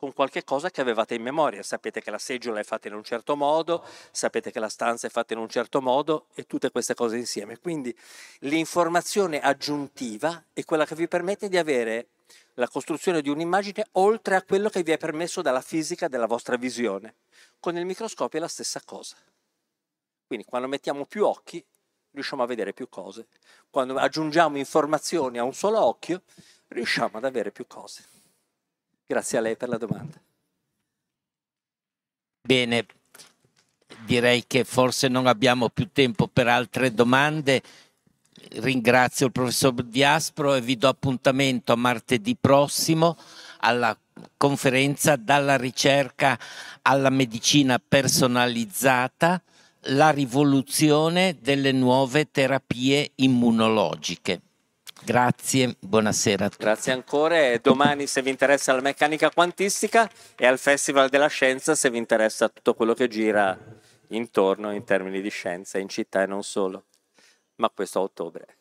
con qualche cosa che avevate in memoria. Sapete che la seggiola è fatta in un certo modo, sapete che la stanza è fatta in un certo modo e tutte queste cose insieme. Quindi l'informazione aggiuntiva è quella che vi permette di avere la costruzione di un'immagine oltre a quello che vi è permesso dalla fisica della vostra visione. Con il microscopio è la stessa cosa. Quindi quando mettiamo più occhi riusciamo a vedere più cose. Quando aggiungiamo informazioni a un solo occhio riusciamo ad avere più cose. Grazie a lei per la domanda. Bene, direi che forse non abbiamo più tempo per altre domande. Ringrazio il professor Diaspro e vi do appuntamento a martedì prossimo alla conferenza Dalla ricerca alla medicina personalizzata, la rivoluzione delle nuove terapie immunologiche. Grazie, buonasera. Grazie ancora e domani se vi interessa la meccanica quantistica e al Festival della Scienza se vi interessa tutto quello che gira intorno in termini di scienza, in città e non solo, ma questo a ottobre.